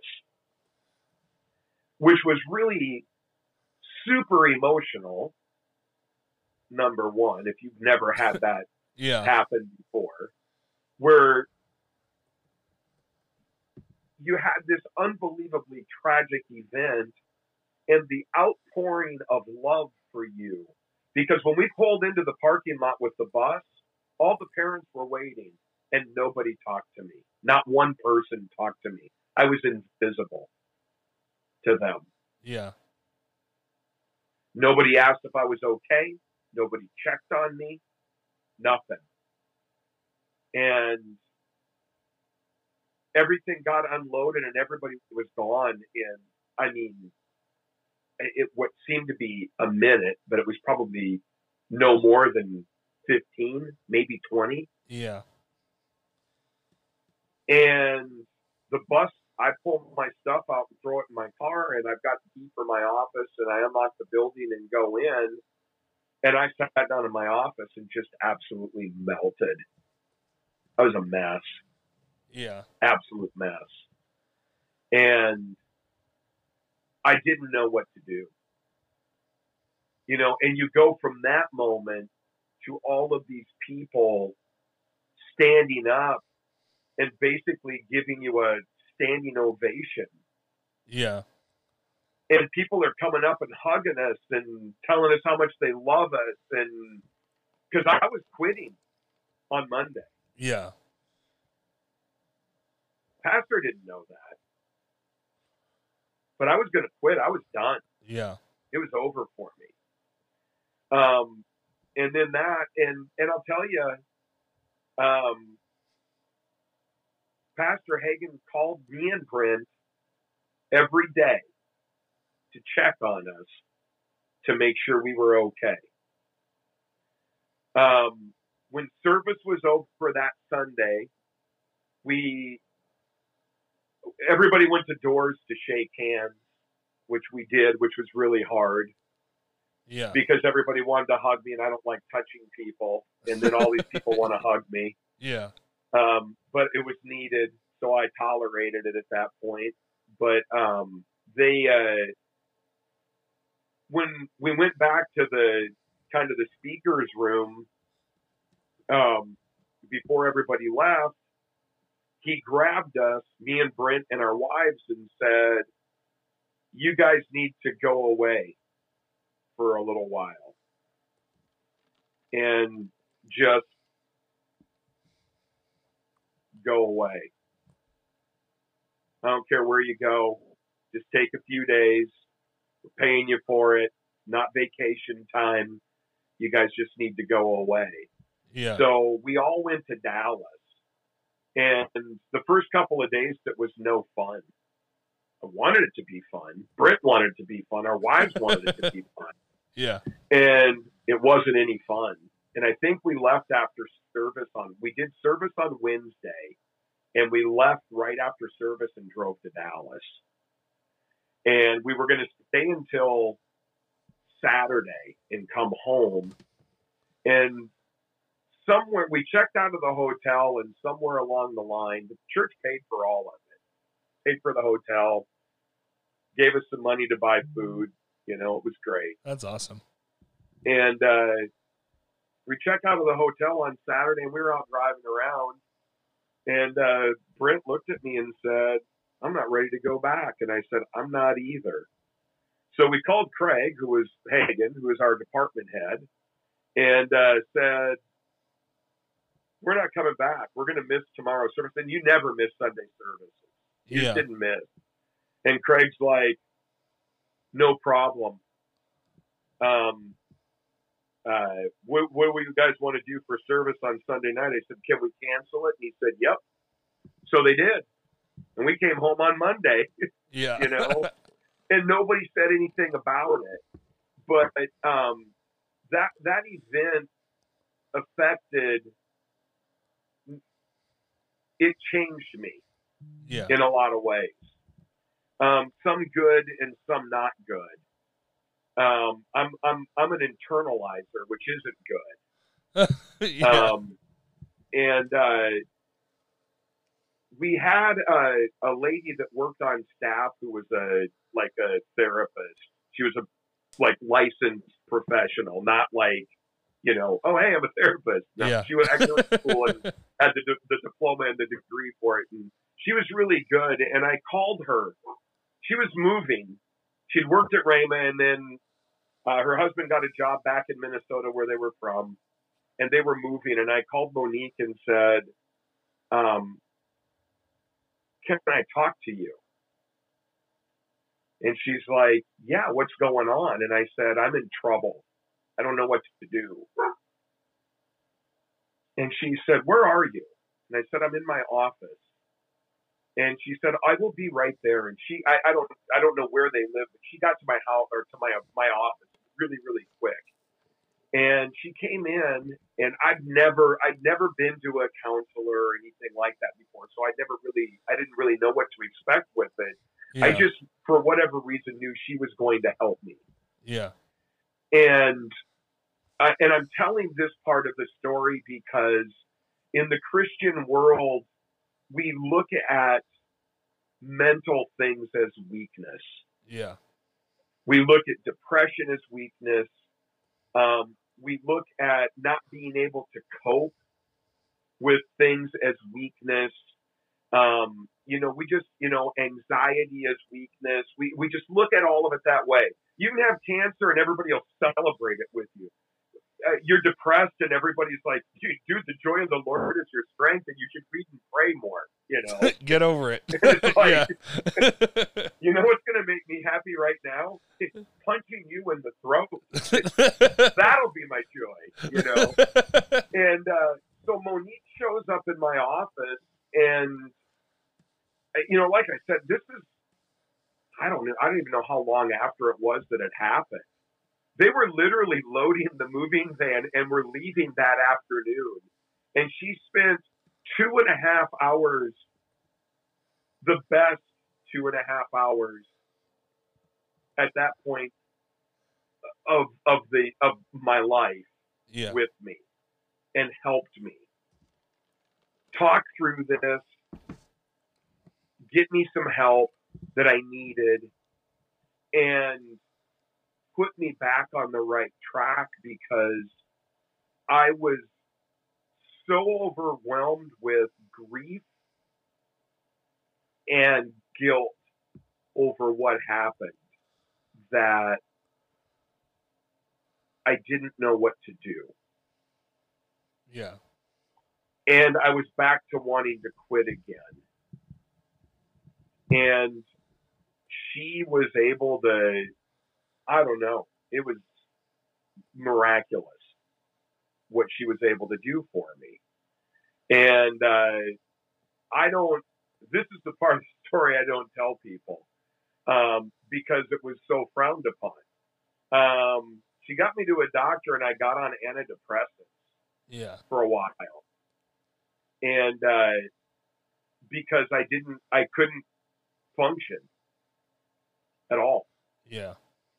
which was really super emotional. Number one, if you've never had <laughs> that Yeah. happened before, where you had this unbelievably tragic event and the outpouring of love for you. Because when we pulled into the parking lot with the bus, all the parents were waiting and nobody talked to me. Not one person talked to me. I was invisible to them. Yeah. Nobody asked if I was okay. Nobody checked on me. Nothing. And everything got unloaded and everybody was gone in, I mean, it what seemed to be a minute, but it was probably no more than 15, maybe 20. Yeah. And the bus, I pull my stuff out and throw it in my car, and I've got the key for my office, and I unlock the building and go in. And I sat down in my office and just absolutely melted. I was a mess, Yeah. absolute mess. And I didn't know what to do. You know, and you go from that moment to all of these people standing up and basically giving you a standing ovation. Yeah. And people are coming up and hugging us and telling us how much they love us. And because I was quitting on Monday, Yeah. Pastor didn't know that, but I was going to quit. I was done. Yeah. It was over for me. Um, and then that, and and I'll tell you, um, Pastor Hagin called me and Brent every day to check on us to make sure we were okay. Um, when service was over for that Sunday, we everybody went to doors to shake hands, which we did, which was really hard Yeah. because everybody wanted to hug me and I don't like touching people. And then all these people want to <laughs> hug me. Yeah. Um, but it was needed, so I tolerated it at that point. But um, they, uh, when we went back to the kind of the speakers room um, before everybody left, he grabbed us, me and Brent and our wives, and said, "You guys need to go away for a little while and just go away. I don't care where you go. Just take a few days. We're paying you for it. Not vacation time. You guys just need to go away. Yeah. So we all went to Dallas And the first couple of days, it was no fun. I wanted it to be fun. Britt wanted it to be fun. Our wives wanted it to be <laughs> fun. Yeah. And it wasn't any fun. And I think we left after service on, we did service on Wednesday and we left right after service and drove to Dallas. And we were going to stay until Saturday and come home. And somewhere we checked out of the hotel, and somewhere along the line, the church paid for all of it, paid for the hotel, gave us some money to buy food. You know, it was great. That's awesome. And uh, we checked out of the hotel on Saturday, and we were out driving around. And uh, Brent looked at me and said, I'm not ready to go back. And I said, I'm not either. So we called Craig, who was Hagin, who was our department head, and uh, said, We're not coming back. We're going to miss tomorrow's service. And you never miss Sunday services. You Yeah. just didn't miss. And Craig's like, No problem. Um, uh, what, what do you guys want to do for service on Sunday night? I said, Can we cancel it? And he said, Yep. So they did. And we came home on Monday <laughs> Yeah. you know, <laughs> and nobody said anything about it. But um, that that event affected it changed me yeah. in a lot of ways. Um, some good and some not good. Um, I'm I'm I'm an internalizer, which isn't good. <laughs> yeah. Um, and uh, we had a, a lady that worked on staff who was a like a therapist. She was a like licensed professional, not like you know, oh hey, I'm a therapist. No, Yeah. she was actually school and <laughs> had the, the diploma and the degree for it, and she was really good. And I called her. She was moving. She'd worked at Rhema, and then uh, her husband got a job back in Minnesota where they were from and they were moving and I called Monique and said, um, can I talk to you? And she's like, yeah, what's going on? And I said, I'm in trouble. I don't know what to do. And she said, where are you? And I said, I'm in my office. And she said, I will be right there. And she, I, I don't, I don't know where they live, but she got to my house or to my, my office really, really quick and she came in and I'd never I'd never been to a counselor or anything like that before so I never really I didn't really know what to expect with it yeah. I just for whatever reason knew she was going to help me yeah. and I, and I'm telling this part of the story because in the Christian world we look at mental things as weakness Yeah. we look at depression as weakness. Um, we look at not being able to cope with things as weakness. Um, you know, we just, you know, anxiety as weakness. We, we just look at all of it that way. You can have cancer and everybody will celebrate it with you. Uh, you're depressed and everybody's like, dude, dude, the joy of the Lord is your strength and you should read and pray more, you know. <laughs> Get over it. <laughs> It's like- <laughs> You know what's going to make me happy right now? Punching you in the throat. That'll be my joy, you know. and uh, so Monique shows up in my office, and uh, you know, like I said, this is I don't know, I don't even know how long after it was that it happened. They were literally loading the moving van and were leaving that afternoon, and she spent two and a half hours, the best two and a half hours at that point of of the of my life yeah. with me and helped me talk through this, get me some help that I needed, and put me back on the right track because I was so overwhelmed with grief and guilt over what happened that I didn't know what to do. Yeah. and I was back to wanting to quit again. And she was able to, I don't know, it was miraculous what she was able to do for me. And uh, I don't. This is the <laughs> part of the story I don't tell people um, because it was so frowned upon. Um, she got me to a doctor, and I got on antidepressants Yeah. for a while, and uh, because I didn't, I couldn't function at all. Yeah.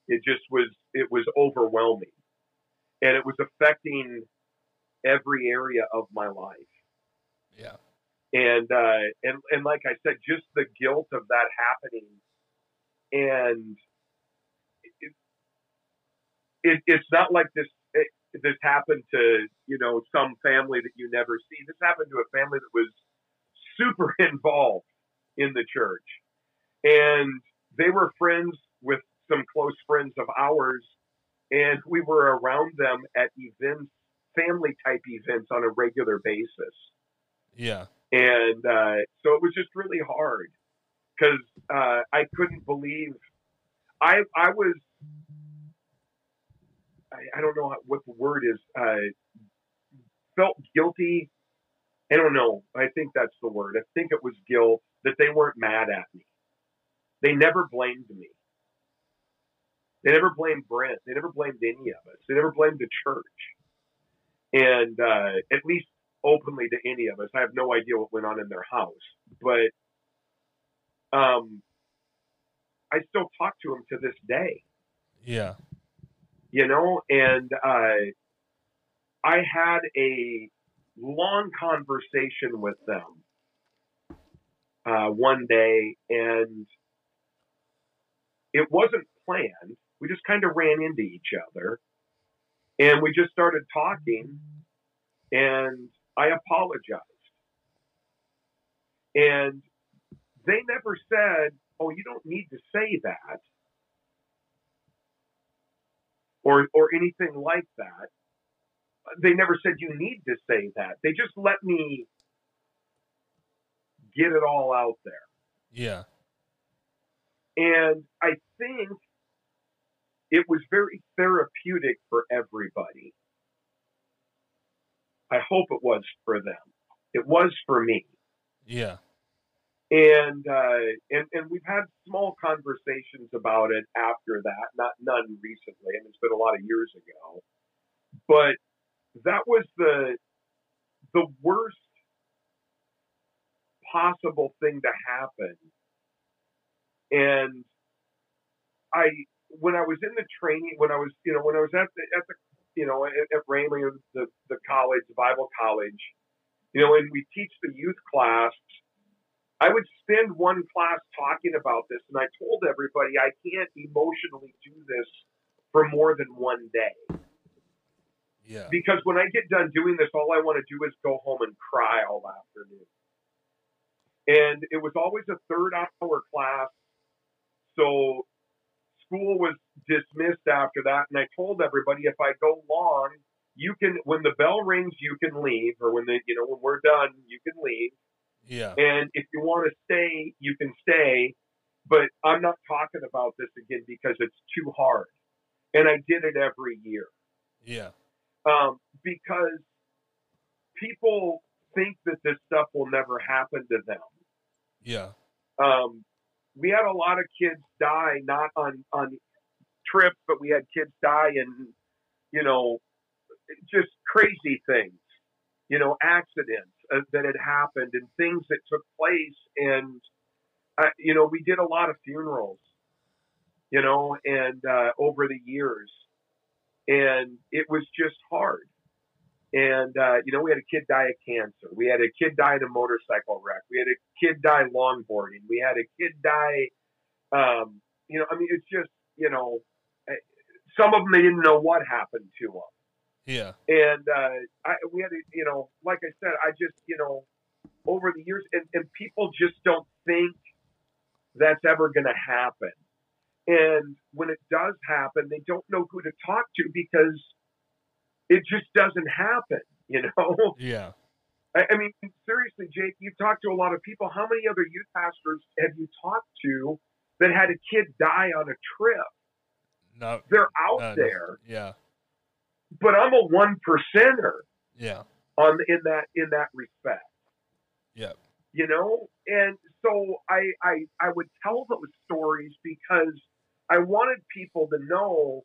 It just was, it was overwhelming, and it was affecting every area of my life. Yeah. and uh, and and like I said, just the guilt of that happening, and it, it, it's not like this. It, this happened to you know some family that you never see. This happened to a family that was super <laughs> involved in the church, and they were friends with some close friends of ours, and we were around them at events, family type events on a regular basis Yeah. and uh, so it was just really hard because uh, I couldn't believe I I was I, I don't know how, what the word is uh, felt guilty. I don't know. I think that's the word. I think it was guilt that they weren't mad at me. They never blamed me. They never blamed Brent. They never blamed any of us. They never blamed the church. And uh, at least openly to any of us. I have no idea what went on in their house, but um, I still talk to them to this day, Yeah. you know, and uh, I had a long conversation with them uh, one day, and it wasn't planned. We just kind of ran into each other, and we just started talking, and I apologized. And they never said, oh, you don't need to say that. Or, or anything like that. They never said you need to say that. They just let me get it all out there. Yeah. And I think it was very therapeutic for everybody. I hope it was for them. It was for me. Yeah. And uh, and and we've had small conversations about it after that. Not none recently, and it's been a lot of years ago. But that was the the worst possible thing to happen. And I when I was in the training, when I was you know when I was at the at the you know at, at the the college, the Bible college, you know, and we teach the youth class. I would spend one class talking about this, and I told everybody I can't emotionally do this for more than one day Yeah. because when I get done doing this, all I want to do is go home and cry all afternoon. And it was always a third hour class, so school was dismissed after that. And I told everybody if I go long, you can when the bell rings, you can leave, or when the you know when we're done, you can leave. Yeah. And if you want to stay, you can stay. But I'm not talking about this again because it's too hard. And I did it every year Yeah. um, because people think that this stuff will never happen to them. Yeah. Um, we had a lot of kids die not on on trips, but we had kids die in you know just crazy things, you know, accidents uh, that had happened and things that took place, and uh, you know we did a lot of funerals, you know, and uh, over the years, and it was just hard. And uh, you know, we had a kid die of cancer. We had a kid die in a motorcycle wreck. We had a kid die longboarding. We had a kid die. Um, you know, I mean, it's just you know, eh, some of them they didn't know what happened to them. Yeah. And uh, I, we had, a, you know, like I said, I just, you know, over the years, and, and people just don't think that's ever going to happen. And when it does happen, they don't know who to talk to because it just doesn't happen, you know? Yeah. I, I mean, seriously, Jake, you've talked to a lot of people. How many other youth pastors have you talked to that had a kid die on a trip? No. They're out none. there, Yeah. but I'm a one percenter Yeah. on in that in that respect. Yeah. you know. And so I, I I would tell those stories because I wanted people to know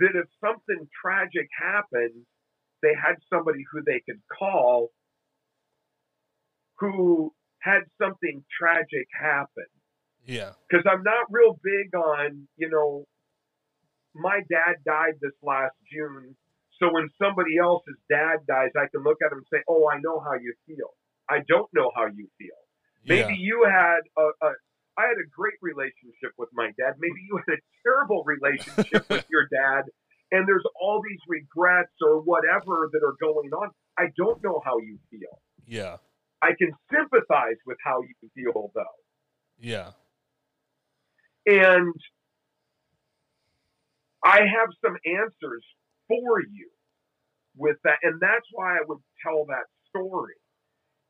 that if something tragic happened, they had somebody who they could call who had something tragic happen. Yeah. Because I'm not real big on, you know, my dad died this last June. So when somebody else's dad dies, I can look at him and say, oh, I know how you feel. I don't know how you feel. Maybe yeah. you had a, a I had a great relationship with my dad. Maybe you had a terrible relationship with <laughs> your dad, and there's all these regrets or whatever that are going on. I don't know how you feel. Yeah. I can sympathize with how you feel, though. Yeah. And I have some answers for you with that. And that's why I would tell that story.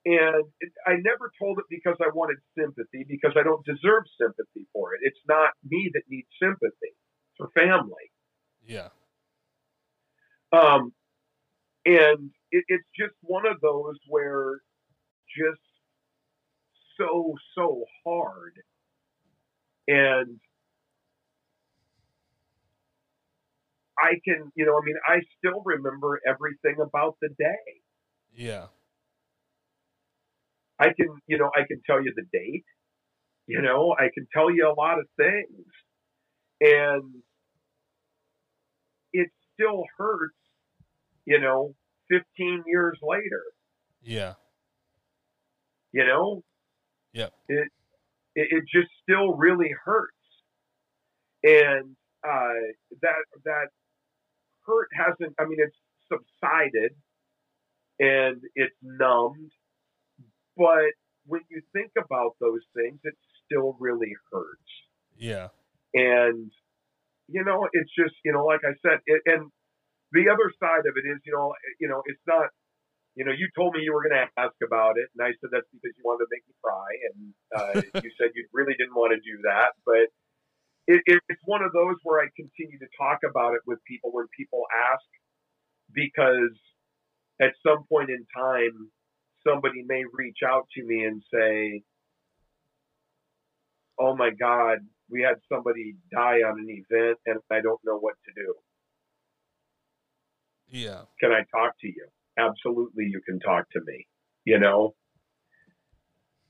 And it, I never told it because I wanted sympathy, because I don't deserve sympathy for it. It's not me that needs sympathy, it's for family. Yeah. Um, and it, it's just one of those where just so, so hard. And I can, you know, I mean, I still remember everything about the day. Yeah. I can, you know, I can tell you the date. You know, I can tell you a lot of things. And it still hurts, you know, 15 years later. Yeah. You know? Yeah. It, it, it just still really hurts. And uh, that, that hurt hasn't, I mean, it's subsided and it's numbed. But when you think about those things, it still really hurts. Yeah. And, you know, it's just, you know, like I said, it, and the other side of it is, you know, you know, it's not, you know, you told me you were going to ask about it, and I said that's because you wanted to make me cry, and uh, <laughs> you said you really didn't want to do that, but it, it, it's one of those where I continue to talk about it with people when people ask, because at some point in time, somebody may reach out to me and say, "Oh my God, we had somebody die on an event, and I don't know what to do." Yeah. Can I talk to you? Absolutely, you can talk to me. You know.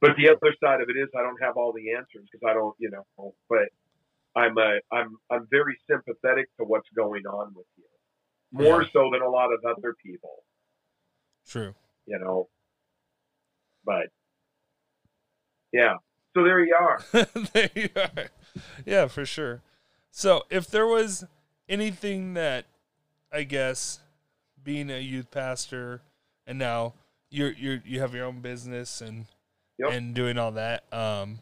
But the other side of it is I don't have all the answers because I don't, you know. But I'm a, I'm I'm very sympathetic to what's going on with you, more Yeah. so than a lot of other people. True. You know. But yeah, so there you are. <laughs> there you are. Yeah, for sure. So, if there was anything that I guess being a youth pastor and now you're you're you have your own business and Yep. and doing all that um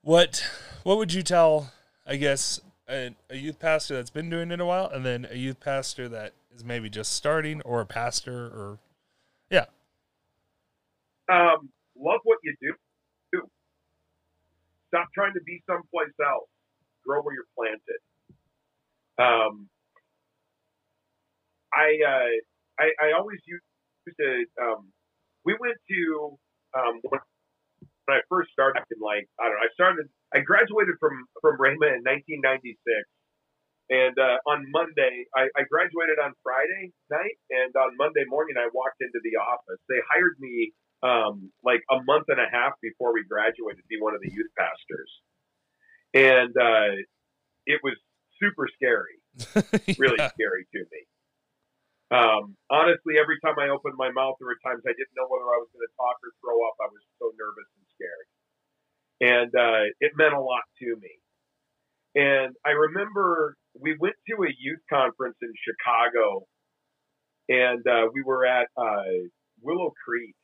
what what would you tell I guess a, a youth pastor that's been doing it a while and then a youth pastor that is maybe just starting or a pastor or yeah Um, love what you do. Stop trying to be someplace else. Grow where you're planted. Um, I, uh, I I always used to. Um, we went to um, when, I first started in like I don't know. I started. I graduated from from Rhema in 1996. And uh, on Monday, I, I graduated on Friday night, and on Monday morning, I walked into the office. They hired me um, like a month and a half before we graduated to be one of the youth pastors. And uh, it was super scary, <laughs> really Yeah. scary to me. Um, honestly, every time I opened my mouth, there were times I didn't know whether I was going to talk or throw up. I was so nervous and scared. And uh, it meant a lot to me. And I remember we went to a youth conference in Chicago, and uh, we were at uh, Willow Creek.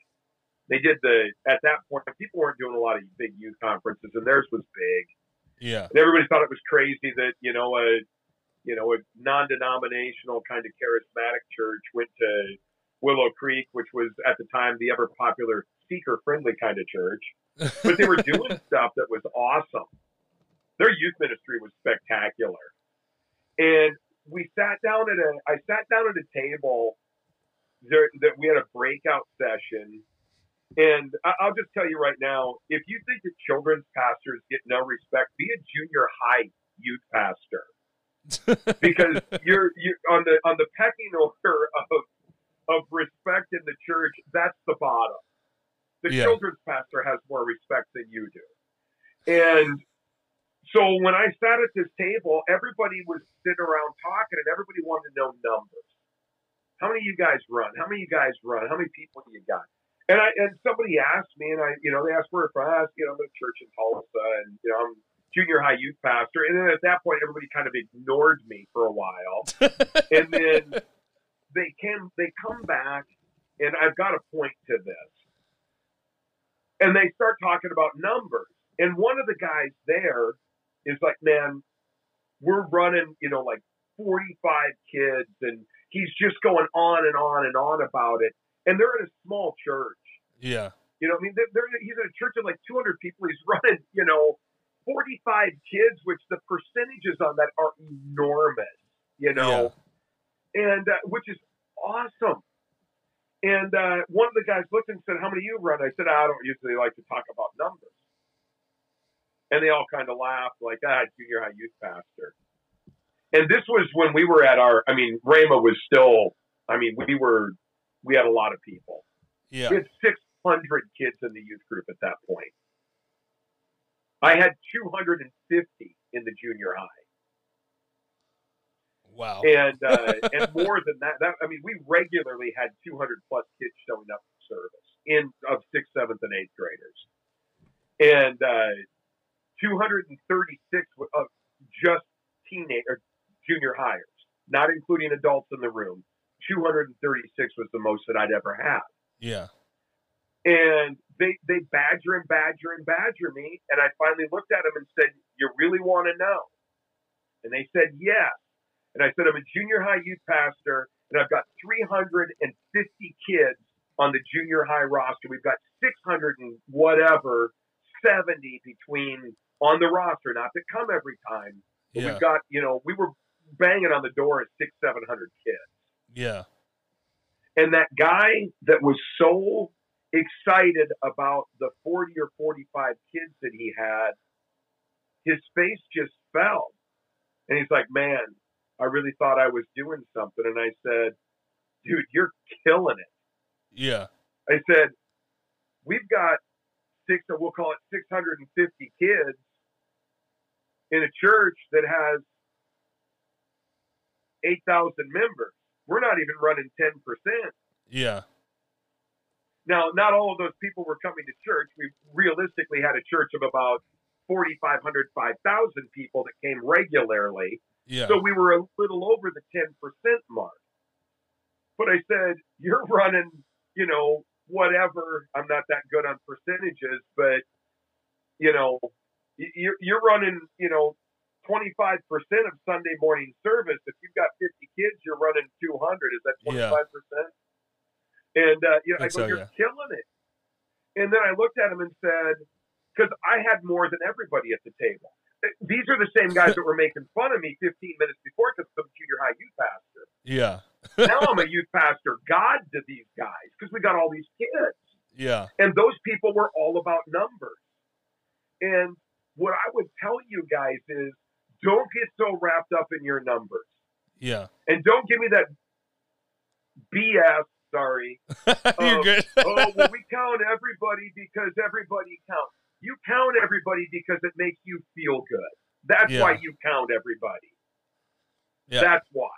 They did the at that point people weren't doing a lot of big youth conferences, and theirs was big. yeah And everybody thought it was crazy that you know a you know a non-denominational kind of charismatic church went to Willow Creek, which was at the time the ever popular seeker-friendly kind of church but they were <laughs> doing stuff that was awesome. Their youth ministry was spectacular. And we sat down at a, I sat down at a table there, that we had a breakout session And I'll just tell you right now, if you think that children's pastors get no respect, be a junior high youth pastor because <laughs> you're you on the on the pecking order of of respect in the church. That's the bottom. The Yeah. children's pastor has more respect than you do, and so when I sat at this table, everybody was sitting around talking, and everybody wanted to know numbers. How many of you guys run? How many of you guys run? How many people do you got? And I and somebody asked me, and I, you know, they asked where from. I asked, you know, I'm at a church in Tulsa, and you know, I'm junior high youth pastor. And then at that point, everybody kind of ignored me for a while, <laughs> and then they came, they come back, and I've got a point to this, and they start talking about numbers. And one of the guys there is like, man, we're running, you know, like 45 kids, and he's just going on and on and on about it. And they're in a small church. Yeah. You know, I mean, they're, they're, he's in a church of like 200 people. He's running, you know, 45 kids, which the percentages on that are enormous, you know, and uh, which is awesome. And uh, one of the guys looked and said, How many you run? I said, I don't usually like to talk about numbers. And they all kind of laughed, like, ah, junior high youth pastor. And this was when we were at our, I mean, Rhema was still, I mean, we were, we had a lot of people. Yeah. We had 600 kids in the youth group at that point. I had 250 in the junior high, Wow. and uh, <laughs> and more than that. That I mean, we regularly had 200 plus kids showing up for service in of sixth, seventh, and eighth graders, and uh, 236 of just teenage or junior hires, not including adults in the room. 236 was the most that I'd ever had. Yeah. And they they badger and badger and badger me. And i finally looked at them and said you really want to know? And they said yes. And i said i'm a junior high youth pastor and i've got 350 kids on the junior high roster. We've got 600 and whatever 70 between on the roster not that come every time but Yeah. we've got you know we were banging on the door at six seven hundred kids. Yeah. and that guy that was so excited about the 40 or 45 kids that he had, his face just fell. And he's like, man, I really thought I was doing something. And I said, dude, you're killing it. Yeah. I said, we've got six, we'll call it 650 kids in a church that has 8,000 members. We're not even running 10%. Yeah. Now, not all of those people were coming to church. We realistically had a church of about 4,500, 5,000 people that came regularly. Yeah. So we were a little over the 10% mark. But I said, you're running, you know, whatever. I'm not that good on percentages, but, you know, you're, you're running, you know, 25% of Sunday morning service. If you've got 50 kids, you're running 200. Is that 25%? Yeah. And, uh, you know, I Think go, so, you're yeah. killing it. And then I looked at him and said, because I had more than everybody at the table. These are the same guys that were making fun of me 15 minutes before because I'm a junior high youth pastor. Yeah. Now I'm a <laughs> youth pastor God to these guys because we got all these kids. Yeah. And those people were all about numbers. And what I would tell you guys is don't get so wrapped up in your numbers. Yeah. And don't give me that BS, sorry. <laughs> You're Oh, good. oh, well, we count everybody because everybody counts. You count everybody because it makes you feel good. That's Yeah. why you count everybody. Yeah. That's why.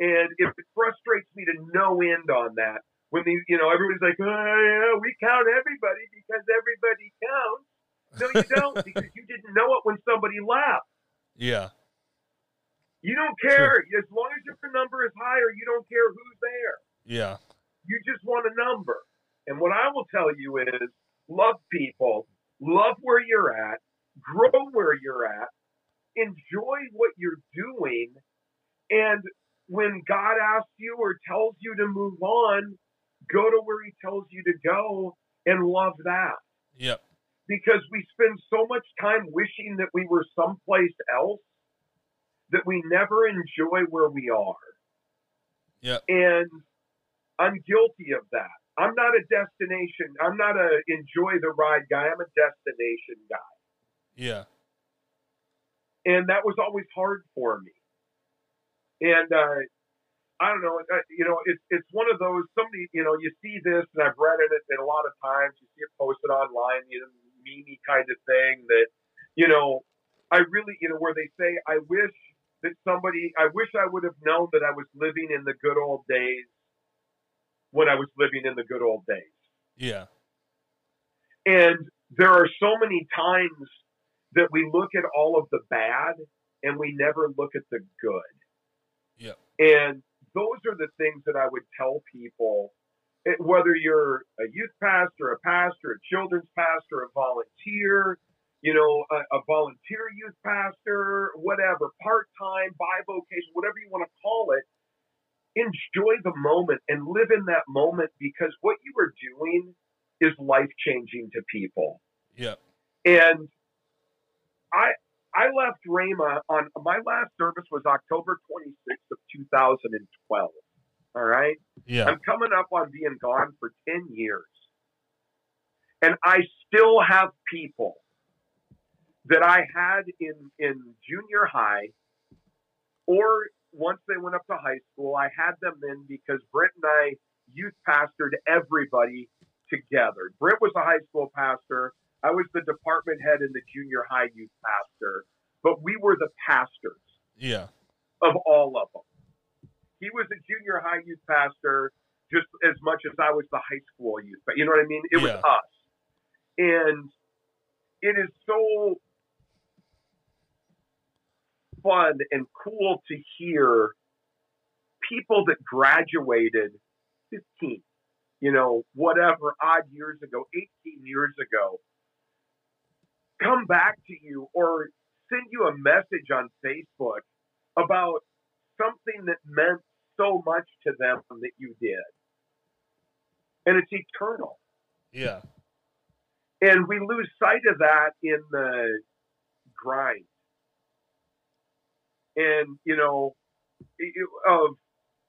And if it frustrates me to no end on that, when the you know everybody's like, oh, yeah, we count everybody because everybody counts. No, you don't <laughs> because you didn't know it when somebody left. yeah. You don't care as long as your number is higher. You don't care who's there. Yeah. You just want a number. And what I will tell you is love people, love where you're at, grow where you're at, enjoy what you're doing. And when God asks you or tells you to move on, go to where He tells you to go and love that. Yep. Because we spend so much time wishing that we were someplace else that we never enjoy where we are. Yeah. And I'm guilty of that. I'm not a destination. I'm not a enjoy the ride guy. I'm a destination guy. Yeah. And that was always hard for me. And uh, I don't know. Uh, you know, it's it's one of those. Somebody, you know, you see this, and I've read it, and a lot of times you see it posted online, you know, meme kind of thing that, you know, I really, you know, where they say, I wish that somebody, I wish I would have known that I was living in the good old days when I was living in the good old days. Yeah. And there are so many times that we look at all of the bad and we never look at the good. Yeah. And those are the things that I would tell people, eh, whether you're a youth pastor, a pastor, a children's pastor, a volunteer, you know, a, a volunteer youth pastor, whatever, part time, bivocation, whatever you want to call it. Enjoy the moment and live in that moment because what you are doing is life changing to people. Yeah. And I I left Rhema on my last service was October 26th of 2012. All right. Yeah. I'm coming up on being gone for 10 years. And I still have people that I had in, in junior high or once they went up to high school, I had them in because Britt and I youth pastored everybody together. Britt was a high school pastor. I was the department head and the junior high youth pastor, but we were the pastors Yeah. of all of them. He was a junior high youth pastor just as much as I was the high school youth. But you know what I mean? It was us. And it is so fun and cool to hear people that graduated 15, you know, whatever odd years ago, 18 years ago, come back to you or send you a message on Facebook about something that meant so much to them that you did. And it's eternal. Yeah. And we lose sight of that in the grind. And, you know, of,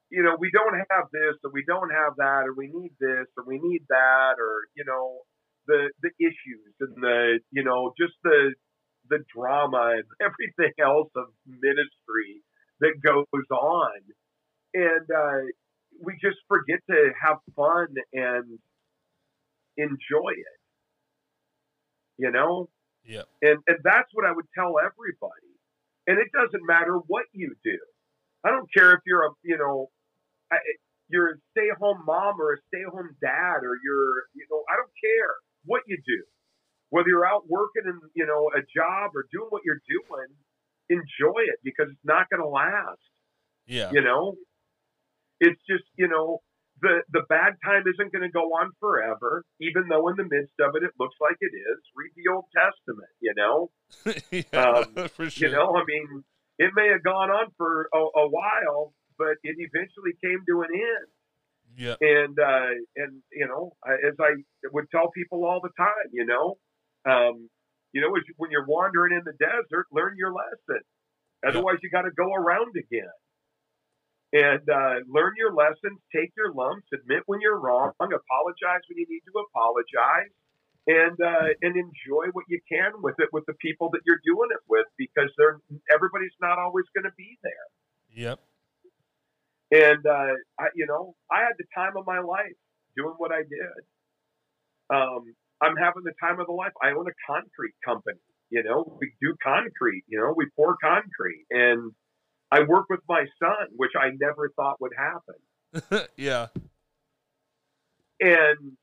you know, we don't have this or we don't have that or we need this or we need that or, you know, the, the issues and the, you know, just the, the drama and <laughs> everything else of ministry that goes on. And, uh, we just forget to have fun and enjoy it. You know? Yeah. And and that's what I would tell everybody. And it doesn't matter what you do. I don't care if you're a you know I, you're a stay at home mom or a stay home dad or you're you know I don't care what you do. Whether you're out working in you know a job or doing what you're doing, enjoy it because it's not going to last. Yeah. You know, it's just you know the the bad time isn't going to go on forever, even though in the midst of it it looks like it is. Read the Old Testament, you know. <laughs> yeah, Um, <laughs> for sure. You know, I mean, it may have gone on for a, a while, but it eventually came to an end. Yeah. And uh, and you know, as I would tell people all the time, you know, um, you know, as you- when you're wandering in the desert, learn your lesson. Otherwise, you got to go around again. And uh, learn your lessons, take your lumps, admit when you're wrong, apologize when you need to apologize, and uh, and enjoy what you can with it with the people that you're doing it with because they're everybody's not always going to be there. Yep. And uh, I, you know, I had the time of my life doing what I did. Um, I'm having the time of the life. I own a concrete company. You know, we do concrete. You know, we pour concrete, and I work with my son, which I never thought would happen. <laughs> yeah. And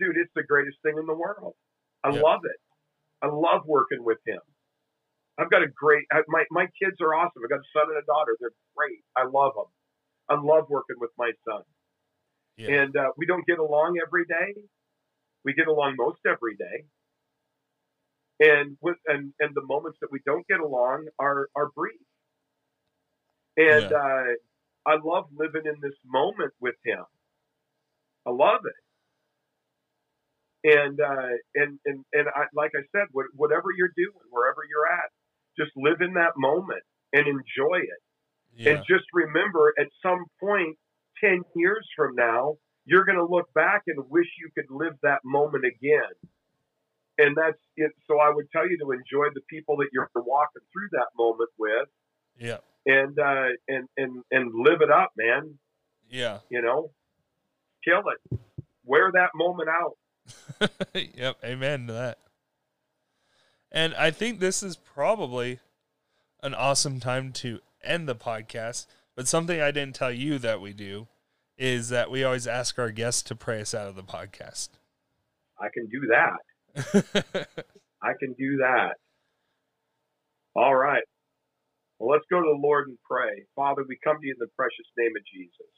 dude, it's the greatest thing in the world. I Yeah. love it. I love working with him. I've got a great. My my kids are awesome. I've got a son and a daughter. They're great. I love them. I love working with my son. Yeah. And uh, we don't get along every day. We get along most every day. And with and and the moments that we don't get along are are brief. And uh, I love living in this moment with him. I love it. And uh, and and and I, like I said, whatever you're doing, wherever you're at, just live in that moment and enjoy it. yeah. And just remember, at some point, ten years from now, you're going to look back and wish you could live that moment again. And that's it. So I would tell you to enjoy the people that you're walking through that moment with. Yeah. And uh, and and and live it up, man. Yeah. You know, kill it. Wear that moment out. <laughs> yep. Amen to that. And I think this is probably an awesome time to end the podcast. But something I didn't tell you that we do is that we always ask our guests to pray us out of the podcast. I can do that. <laughs> I can do that. All right. Well, let's go to the Lord and pray. Father, we come to you in the precious name of Jesus.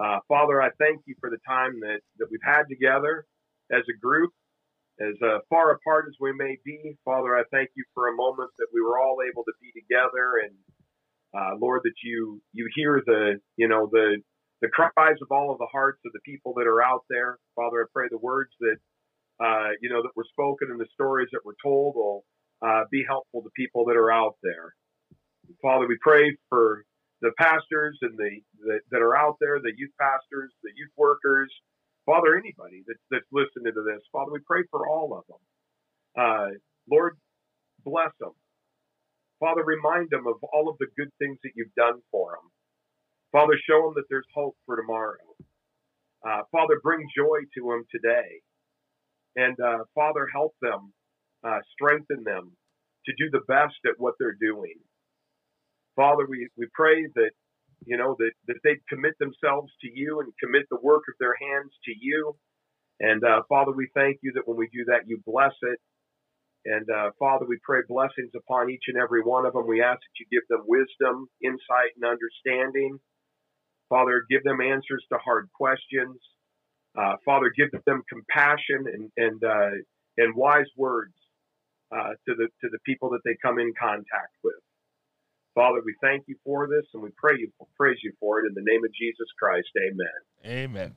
Uh, Father, I thank you for the time that, that we've had together as a group, as uh, far apart as we may be. Father, I thank you for a moment that we were all able to be together, and uh, Lord, that you you hear the you know the the cries of all of the hearts of the people that are out there. Father, I pray the words that uh, you know that were spoken and the stories that were told will uh, be helpful to people that are out there. Father, we pray for the pastors and the, the that are out there, the youth pastors, the youth workers, Father, anybody that's, that's listening to this, Father, we pray for all of them. Uh, Lord, bless them. Father, remind them of all of the good things that you've done for them. Father, show them that there's hope for tomorrow. Uh, Father, bring joy to them today. And uh, Father, help them, uh, strengthen them to do the best at what they're doing. Father, we, we pray that, you know, that, that they commit themselves to you and commit the work of their hands to you. And uh, Father, we thank you that when we do that, you bless it. And uh, Father, we pray blessings upon each and every one of them. We ask that you give them wisdom, insight, and understanding. Father, give them answers to hard questions. Uh, Father, give them compassion and and uh, and wise words uh, to the to the people that they come in contact with. Father, we thank you for this and we pray you praise you for it in the name of Jesus Christ. Amen. Amen.